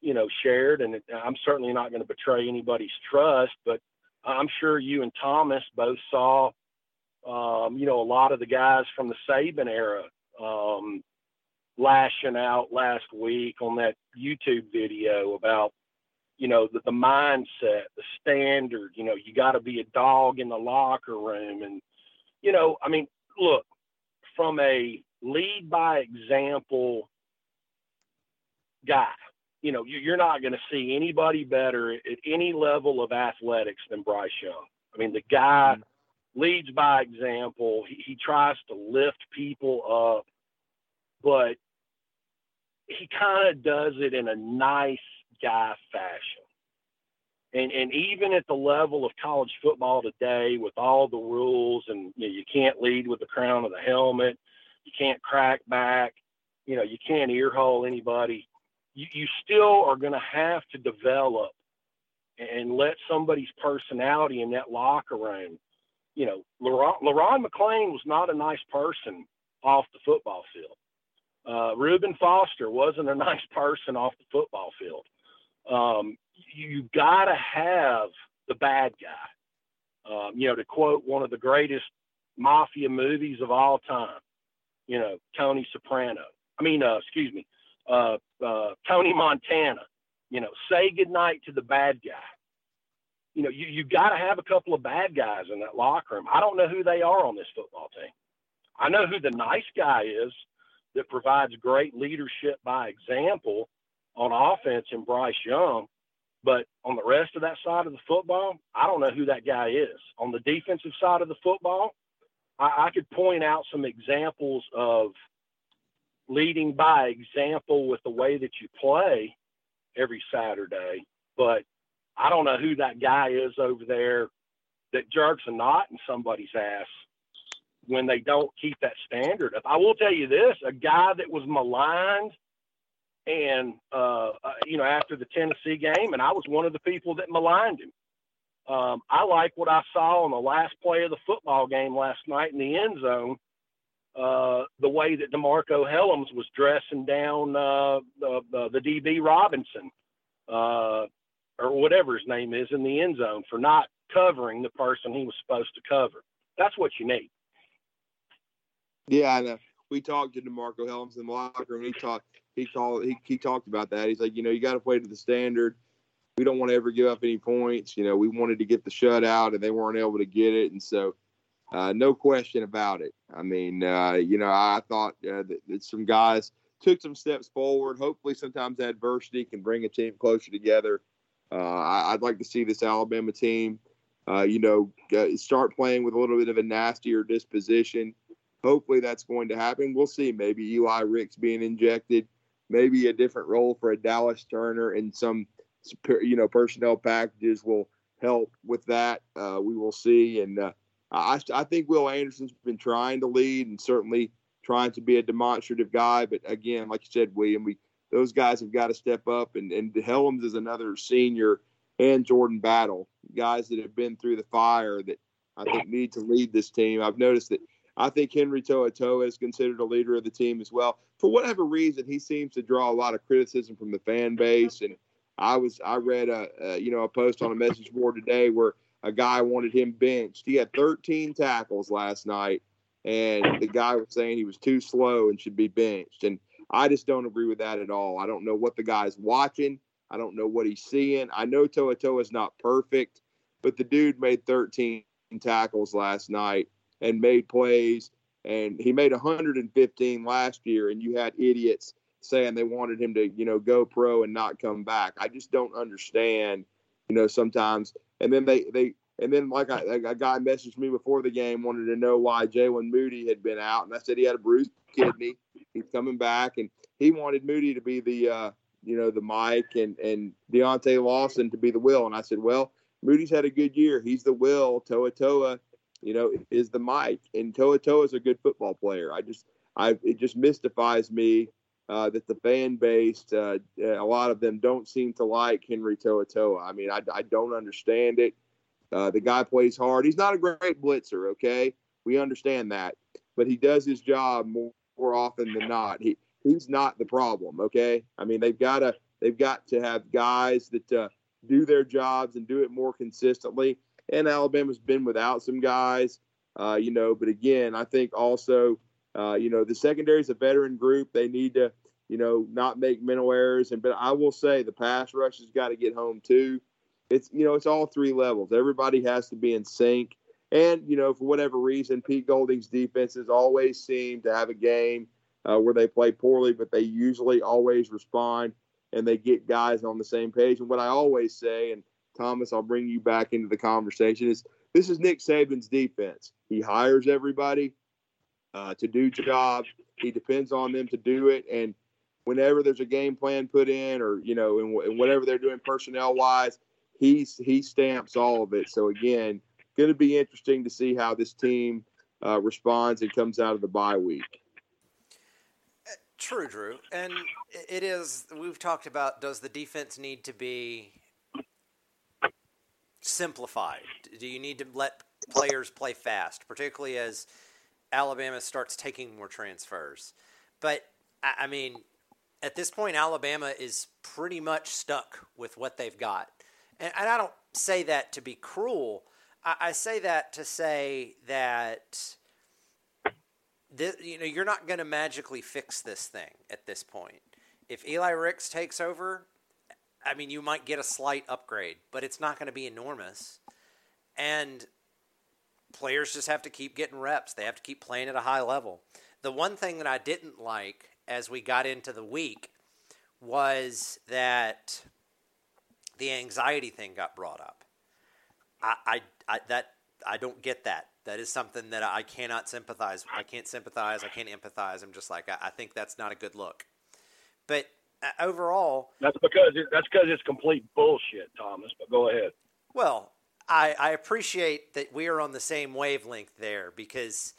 you know shared, and it, I'm certainly not going to betray anybody's trust. But I'm sure you and Thomas both saw, um, you know, a lot of the guys from the Saban era um, lashing out last week on that YouTube video about you know, the, the mindset, the standard, you know, you got to be a dog in the locker room. And, you know, I mean, look, from a lead by example guy, you know, you, are not going to see anybody better at, any level of athletics than Bryce Young. I mean, the guy mm-hmm. Leads by example. He, he tries to lift people up, but he kind of does it in a nice, guy fashion. And, and even at the level of college football today, with all the rules, and you, know, you can't lead with the crown of the helmet, you can't crack back, you know, you can't earhole anybody. You, you still are going to have to develop and let somebody's personality in that locker room. You know, Le'Ron, Le'Ron McClain was not a nice person off the football field. Uh, Reuben Foster wasn't a nice person off the football field um, you got to have the bad guy. Um, you know, to quote one of the greatest mafia movies of all time, you know, Tony Soprano. I mean, uh, excuse me, uh, uh, Tony Montana. You know, say goodnight to the bad guy. You know, you, you got to have a couple of bad guys in that locker room. I don't know who they are on this football team. I know who the nice guy is that provides great leadership by example on offense in Bryce Young. But on the rest of that side of the football, I don't know who that guy is. On the defensive side of the football, I, I could point out some examples of leading by example with the way that you play every Saturday. But I don't know who that guy is over there that jerks a knot in somebody's ass when they don't keep that standard up. I will tell you this a guy that was maligned and uh, uh, you know after the Tennessee game, and I was one of the people that maligned him. Um, I like what I saw on the last play of the football game last night in the end zone. Uh, the way that DeMarcco Hellams was dressing down uh, the, the, the DB Robinson, uh, or whatever his name is, in the end zone for not covering the person he was supposed to cover. That's what you need. Yeah, I know. We talked to DeMarcco Hellams in the locker room. He talked he called he, he talked about that. He's like, you know, you got to play to the standard. We don't want to ever give up any points. You know, we wanted to get the shutout, and they weren't able to get it, and so uh, no question about it. I mean, uh, you know, I thought uh, that, that, some guys took some steps forward. Hopefully, sometimes adversity can bring a team closer together. Uh, I, would like to see this Alabama team, uh, you know, start playing with a little bit of a nastier disposition. Hopefully, that's going to happen. We'll see. Maybe Eli Ricks being injected maybe a different role for a Dallas Turner and some you know personnel packages will help with that. Uh, we will see, and uh, I I think Will Anderson's been trying to lead and certainly trying to be a demonstrative guy. But again, like you said, William, we those guys have got to step up, and and Hellams is another senior, and Jordan Battle, guys that have been through the fire that I think need to lead this team. I've noticed that I think Henry To'oTo'o is considered a leader of the team as well. For whatever reason, he seems to draw a lot of criticism from the fan base. And I was I read a, a you know a post on a message board today where a guy wanted him benched. He had 13 tackles last night, and the guy was saying he was too slow and should be benched. And I just don't agree with that at all. I don't know what the guy's watching. I don't know what he's seeing. I know To'oTo'o is not perfect, but the dude made 13 tackles last night and made plays. And he made 115 last year, and you had idiots saying they wanted him to, you know, go pro and not come back. I just don't understand, you know, sometimes. And then they they And then, like I, a guy messaged me before the game, wanted to know why Jaylen Moody had been out, and I said he had a bruised kidney. He's coming back, and he wanted Moody to be the, uh, you know, the Mike and and Deontae Lawson to be the Will. And I said, well, Moody's had a good year. He's the Will. To'oTo'o, you know, is the Mike, and To'oTo'o is a good football player. I just, I it just mystifies me uh, that the fan base, uh, a lot of them don't seem to like Henry To'oTo'o. I mean, I, I don't understand it. Uh, the guy plays hard. He's not a great blitzer, okay? We understand that, but he does his job more, more often than not. He he's not the problem, okay? I mean, they've got to they've got to have guys that uh, do their jobs and do it more consistently. And Alabama's been without some guys, uh, you know. But again, I think also, uh, you know, the secondary is a veteran group. They need to, you know, not make mental errors. And but I will say the pass rush has got to get home too it's you know it's all three levels. Everybody has to be in sync. And you know, for whatever reason, Pete Golding's defenses always seem to have a game uh, where they play poorly, but they usually always respond and they get guys on the same page. And what I always say, and Thomas, I'll bring you back into the conversation, is this is Nick Saban's defense. He hires everybody uh, to do jobs. He depends on them to do it, and whenever there's a game plan put in, or you know, and, and whatever they're doing personnel wise, he's he stamps all of it. So again, going to be interesting to see how this team uh, responds and comes out of the bye week. True, Drew, and it is. We've talked about does the defense need to be simplified? Do you need to let players play fast, particularly as Alabama starts taking more transfers? But I mean, at this point, Alabama is pretty much stuck with what they've got. And, and I don't say that to be cruel. I, I say that to say that this, you know you're not going to magically fix this thing at this point. If Eli Ricks takes over, I mean you might get a slight upgrade, but it's not going to be enormous. And players just have to keep getting reps. They have to keep playing at a high level. The one thing that I didn't like as we got into the week was that the anxiety thing got brought up. I, I, I, that I don't get that. That is something that I cannot sympathize. I can't sympathize. I can't empathize. I'm just like I, I think that's not a good look. But uh, overall, that's because it, that's because it's complete bullshit, Thomas. But go ahead. Well, I, I appreciate that we are on the same wavelength there because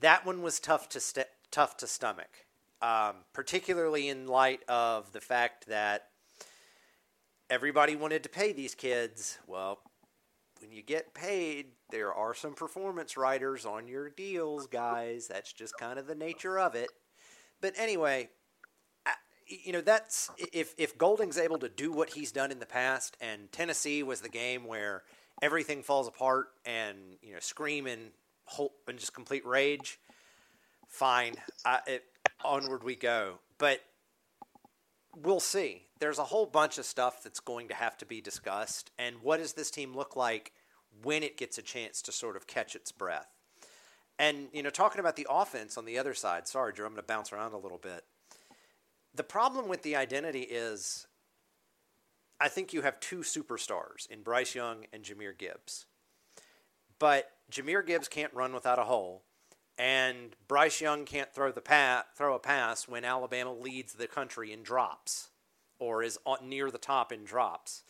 that one was tough to st- tough to stomach, um, particularly in light of the fact that everybody wanted to pay these kids. Well, when you get paid, there are some performance riders on your deals, guys. That's just kind of the nature of it. But anyway, you know that's if if Golding's able to do what he's done in the past, and Tennessee was the game where everything falls apart and you know scream and hope and just complete rage. Fine, I, it, onward we go. But we'll see. There's a whole bunch of stuff that's going to have to be discussed. And what does this team look like when it gets a chance to sort of catch its breath? And, you know, talking about the offense on the other side, sorry, Drew, I'm going to bounce around a little bit. The problem with the identity is I think you have two superstars in Bryce Young and Jahmyr Gibbs. But Jahmyr Gibbs can't run without a hole, and Bryce Young can't throw the pa- throw a pass when Alabama leads the country in drops or is near the top in drops.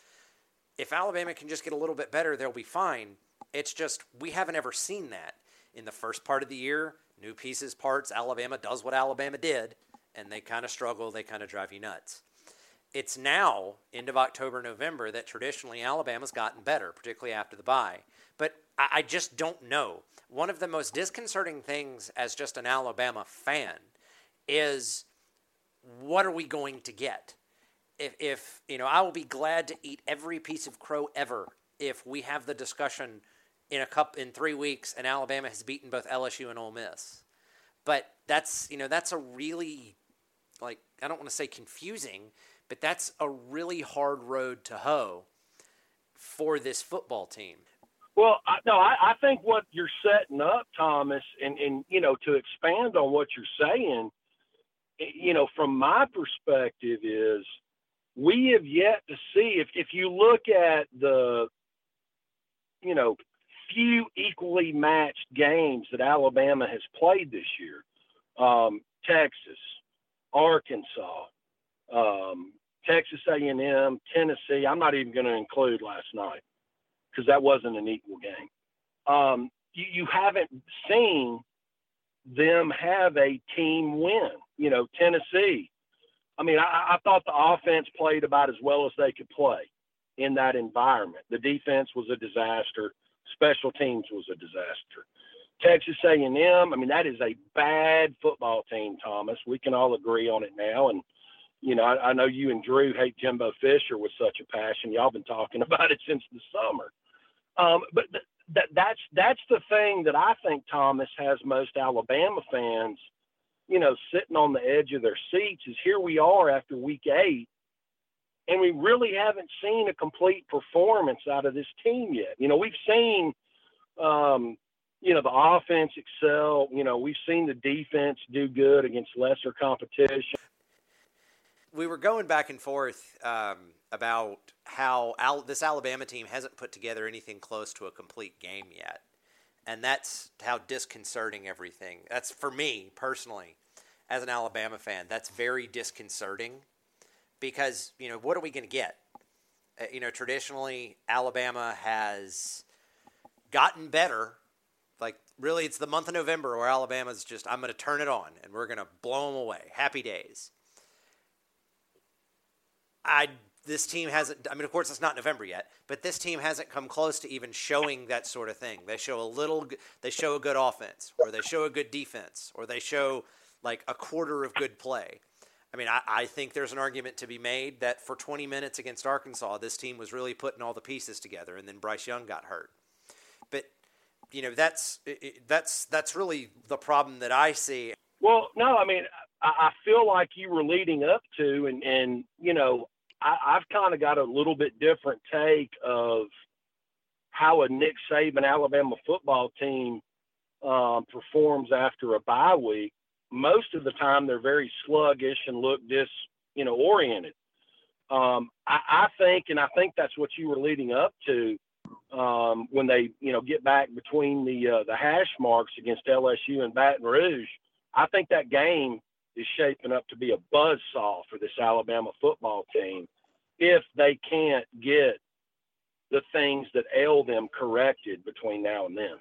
If Alabama can just get a little bit better, they'll be fine. It's just we haven't ever seen that in the first part of the year. New pieces, parts. Alabama does what Alabama did, and they kind of struggle. They kind of drive you nuts. It's now, end of October, November, that traditionally Alabama's gotten better, particularly after the bye. But I, I just don't know one of the most disconcerting things as just an Alabama fan is what are we going to get? If, if you know, I will be glad to eat every piece of crow ever if we have the discussion in a cup in three weeks and Alabama has beaten both LSU and Ole Miss. But that's you know that's a really like I don't want to say confusing, but that's a really hard road to hoe for this football team. Well, I, no, I, I think what you're setting up, Thomas, and, and you know, to expand on what you're saying, eh, you know, from my perspective, is we have yet to see if if you look at the you know, few equally matched games that Alabama has played this year. Um, Texas, Arkansas, um, Texas A&M, Tennessee. I'm not even going to include last night because that wasn't an equal game. Um, you, you haven't seen them have a team win. You know, Tennessee. I mean, I, I thought the offense played about as well as they could play in that environment. The defense was a disaster. Special teams was a disaster. Texas A&M. I mean, that is a bad football team, Thomas. We can all agree on it now. And you know, I, I know you and Drew hate Jimbo Fisher with such a passion. Y'all been talking about it since the summer. Um, but th- that that's that's the thing that I think Thomas has most Alabama fans, you know, sitting on the edge of their seats. Is here we are after week eight, and we really haven't seen a complete performance out of this team yet. You know, we've seen, um, you know, the offense excel. You know, we've seen the defense do good against lesser competition. We were going back and forth um, about how Al- this Alabama team hasn't put together anything close to a complete game yet, and that's how disconcerting everything. That's for me personally, as an Alabama fan. That's very disconcerting because you know what are we going to get? Uh, you know, traditionally Alabama has gotten better. Like really, it's the month of November where Alabama's just I'm going to turn it on and we're going to blow them away. Happy days. I this team hasn't. I mean, of course, it's not November yet, but this team hasn't come close to even showing that sort of thing. They show a little. They show a good offense, or they show a good defense, or they show like a quarter of good play. I mean, I, I, think there's an argument to be made that for 20 minutes against Arkansas, this team was really putting all the pieces together, and then Bryce Young got hurt. But you know, that's that's that's really the problem that I see. Well, no, I mean, I, I feel like you were leading up to, and and you know, I, I've kind of got a little bit different take of how a Nick Saban Alabama football team um, performs after a bye week most of the time they're very sluggish and look dis, you know, oriented. Um, I, I, think, and I think that's what you were leading up to um, when they, you know, get back between the uh, the hash marks against LSU and Baton Rouge. I think that game is shaping up to be a buzz saw for this Alabama football team if they can't get the things that ail them corrected between now and then.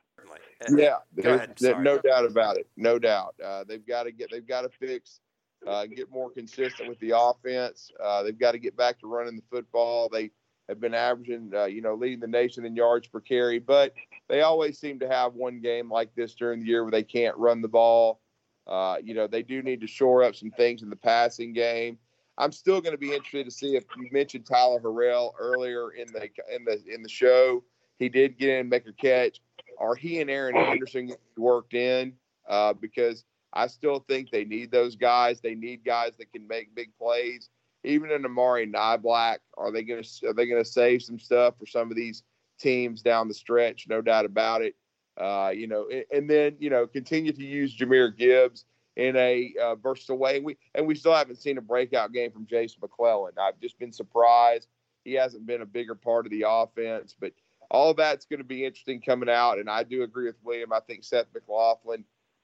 Yeah, ahead, no doubt about it. No doubt. Uh, they've got to get. They've got to fix. Uh, get more consistent with the offense. Uh, they've got to get back to running the football. They have been averaging, uh, you know, leading the nation in yards per carry, but they always seem to have one game like this during the year where they can't run the ball. Uh, you know, they do need to shore up some things in the passing game. I'm still going to be interested to see if you mentioned Tyler Harrell earlier in the in the in the show. He did get in and make a catch are he and Aaron Anderson worked in? Uh, because I still think they need those guys. They need guys that can make big plays. Even in Amari Niblack, are they going to are they going to save some stuff for some of these teams down the stretch? No doubt about it. Uh, you know, and, and, then you know continue to use Jahmyr Gibbs in a uh, versatile way. And we and we still haven't seen a breakout game from Jason McClellan. I've just been surprised he hasn't been a bigger part of the offense, but all that's going to be interesting coming out. And I do agree with William. I think Seth McLaughlin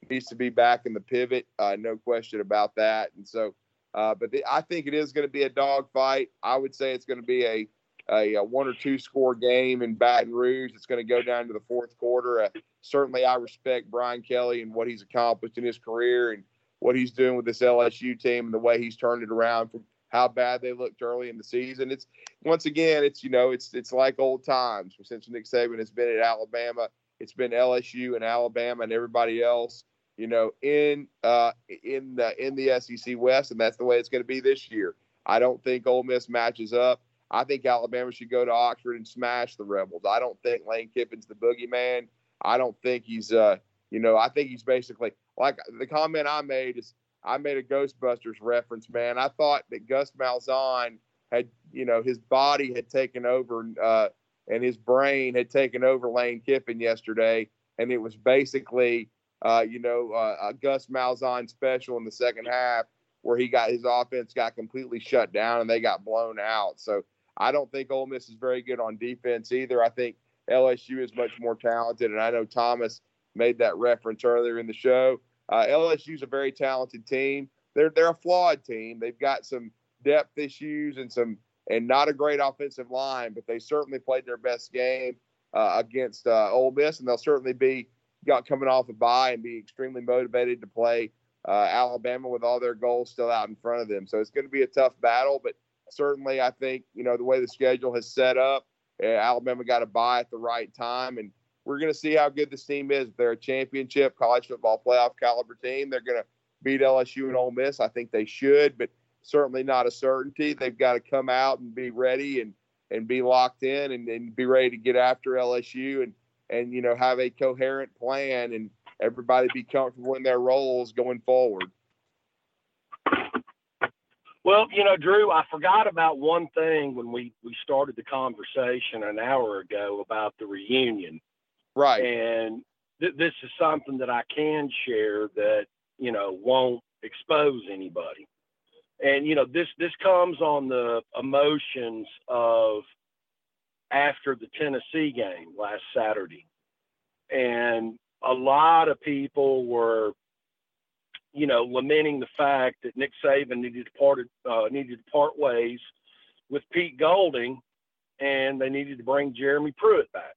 needs to be back in the pivot, uh, no question about that. And so, uh, but the, I think it is going to be a dogfight. I would say it's going to be a, a, a, one or two score game in Baton Rouge. It's going to go down to the fourth quarter. Uh, certainly, I respect Brian Kelly and what he's accomplished in his career and what he's doing with this LSU team and the way he's turned it around from how bad they looked early in the season. It's once again, it's you know, it's it's like old times since Nick Saban has been at Alabama. It's been LSU and Alabama and everybody else, you know, in uh, in the in the SEC West, and that's the way it's going to be this year. I don't think Ole Miss matches up. I think Alabama should go to Oxford and smash the Rebels. I don't think Lane Kiffin's the boogeyman. I don't think he's, uh, you know, I think he's basically like the comment I made is I made a Ghostbusters reference, man. I thought that Gus Malzahn had, you know, his body had taken over uh, and his brain had taken over Lane Kiffin yesterday. And it was basically, uh, you know, uh, a Gus Malzahn special in the second half where he got his offense got completely shut down and they got blown out. So I don't think Ole Miss is very good on defense either. I think LSU is much more talented. And I know Thomas made that reference earlier in the show. Uh, LSU is a very talented team. They're they're a flawed team. They've got some depth issues and some and not a great offensive line, but they certainly played their best game uh, against uh, Ole Miss, and they'll certainly be got coming off a bye and be extremely motivated to play uh, Alabama with all their goals still out in front of them. So it's going to be a tough battle, but certainly I think you know the way the schedule has set up, uh, Alabama got a buy at the right time, and we're going to see how good this team is. They're a championship college football playoff caliber team, they're going to beat LSU and Ole Miss. I think they should, but certainly not a certainty. They've got to come out and be ready and and be locked in and, and be ready to get after LSU and and you know have a coherent plan and everybody be comfortable in their roles going forward. Well, you know, Drew, I forgot about one thing when we we started the conversation an hour ago about the reunion. Right. And th- this is something that I can share that you know won't expose anybody. And you know, this this comes on the emotions of after the Tennessee game last Saturday, and a lot of people were you know, lamenting the fact that Nick Saban needed to part uh, needed to part ways with Pete Golding, and they needed to bring Jeremy Pruitt back.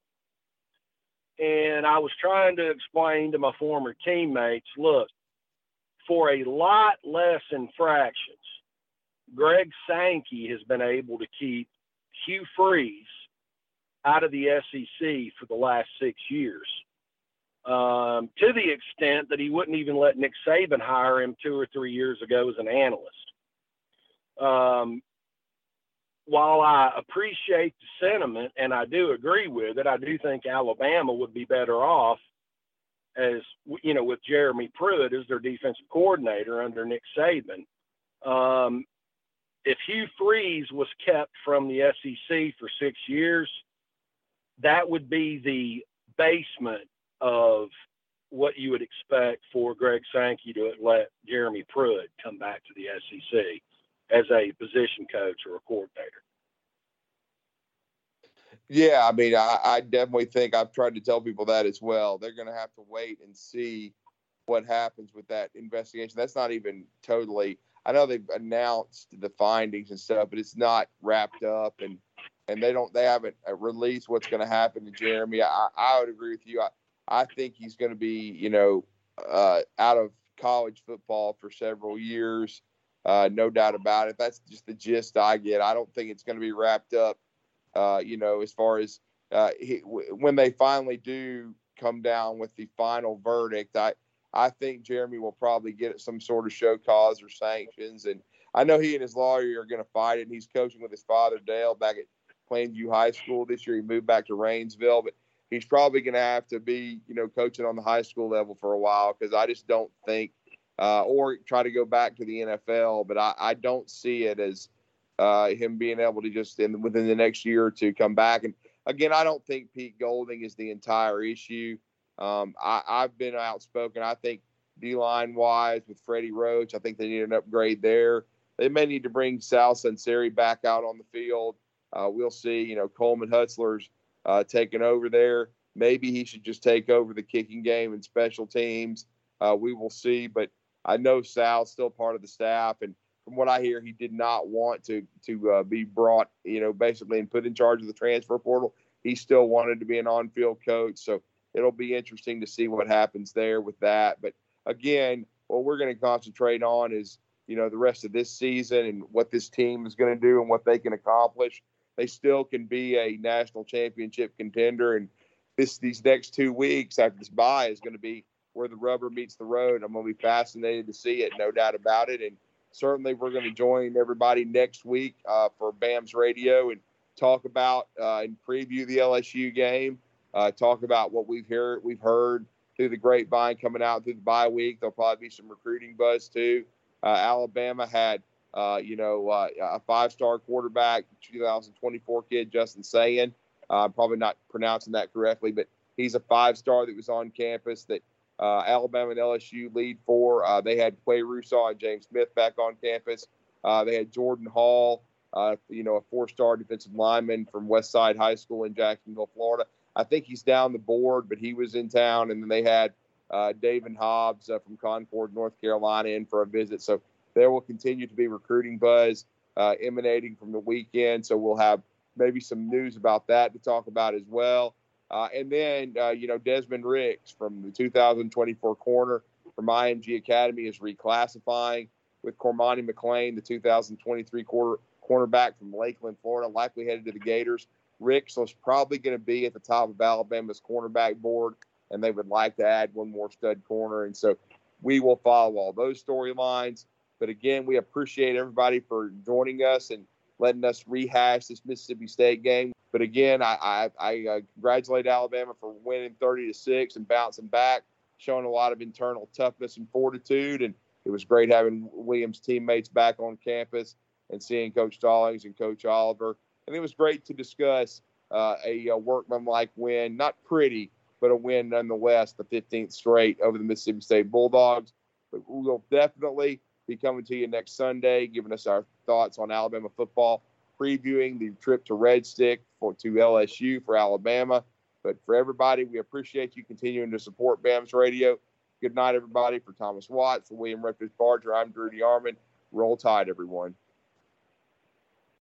And I was trying to explain to my former teammates, look, for a lot less infractions, Greg Sankey has been able to keep Hugh Freeze out of the SEC for the last six years um, to the extent that he wouldn't even let Nick Saban hire him two or three years ago as an analyst. Um, while I appreciate the sentiment and I do agree with it, I do think Alabama would be better off as you know with Jeremy Pruitt as their defensive coordinator under Nick Saban. Um, if Hugh Freeze was kept from the SEC for six years, that would be the basement of what you would expect for Greg Sankey to let Jeremy Pruitt come back to the SEC as a position coach or a coordinator. Yeah, I mean, I, I definitely think I've tried to tell people that as well. They're going to have to wait and see what happens with that investigation. That's not even totally. I know they've announced the findings and stuff, but it's not wrapped up, and and they don't they haven't released what's going to happen to Jeremy. I, I would agree with you. I, I think he's going to be, you know, uh, out of college football for several years. Uh, no doubt about it. That's just the gist I get. I don't think it's going to be wrapped up, uh, you know, as far as uh, he, w- when they finally do come down with the final verdict. I I think Jeremy will probably get some sort of show cause or sanctions, and I know he and his lawyer are going to fight it. And he's coaching with his father Dale back at Plainview High School this year. He moved back to Rainsville, but he's probably going to have to be, you know, coaching on the high school level for a while because I just don't think, uh, or try to go back to the NFL. But I, I don't see it as uh, him being able to just in within the next year or two come back. And again, I don't think Pete Golding is the entire issue. Um, I, I've been outspoken. I think D line wise with Freddie Roach, I think they need an upgrade there. They may need to bring Sal Sunseri back out on the field. Uh, we'll see. You know, Coleman Hutzler's uh, taking over there. Maybe he should just take over the kicking game and special teams. Uh, we will see. But I know Sal's still part of the staff, and from what I hear, he did not want to to uh, be brought, you know, basically and put in charge of the transfer portal. He still wanted to be an on-field coach, so it'll be interesting to see what happens there with that. But again, what we're going to concentrate on is you know the rest of this season and what this team is going to do and what they can accomplish they still can be a national championship contender. And this these next two weeks after this bye is going to be where the rubber meets the road. I'm going to be fascinated to see it, no doubt about it. And certainly, we're going to join everybody next week uh, for BAMS Radio and talk about uh, and preview the LSU game. Uh, talk about what we've heard we've heard through the grapevine coming out through the bye week. There'll probably be some recruiting buzz too. Uh, Alabama had uh, you know, uh, a five-star quarterback, 2024 kid, Justin Sayin. Uh, I'm probably not pronouncing that correctly, but he's a five-star that was on campus that uh, Alabama and LSU lead for. Uh, they had Qua Russaw and James Smith back on campus. They had Jordan Hall, you know, a four-star defensive lineman from West Side High School in Jacksonville, Florida. I think he's down the board, but he was in town, and then they had uh, David Hobbs uh, from Concord, North Carolina, in for a visit. So there will continue to be recruiting buzz uh, emanating from the weekend. So we'll have maybe some news about that to talk about as well. Uh, and then, uh, you know, Desmond Ricks from the 2024 corner from IMG Academy is reclassifying with Cormani McClain, the 2023 quarter, cornerback from Lakeland, Florida, likely headed to the Gators. Ricks was probably going to be at the top of Alabama's cornerback board, and they would like to add one more stud corner. And so we will follow all those storylines. But again, we appreciate everybody for joining us and letting us rehash this Mississippi State game. But again, I, I, I uh, congratulate Alabama for winning 30 to six and bouncing back, showing a lot of internal toughness and fortitude. And it was great having Williams' teammates back on campus and seeing Coach Stallings and Coach Oliver. And it was great to discuss uh, a, a workmanlike win, not pretty, but a win nonetheless, the 15th straight over the Mississippi State Bulldogs. But we'll definitely be coming to you next Sunday, giving us our thoughts on Alabama football, previewing the trip to Red Stick for to LSU for Alabama. But for everybody, we appreciate you continuing to support BAMS Radio. Good night, everybody. For Thomas Watts, for William Rutgers Barger, I'm Drew Armand. Roll Tide, everyone.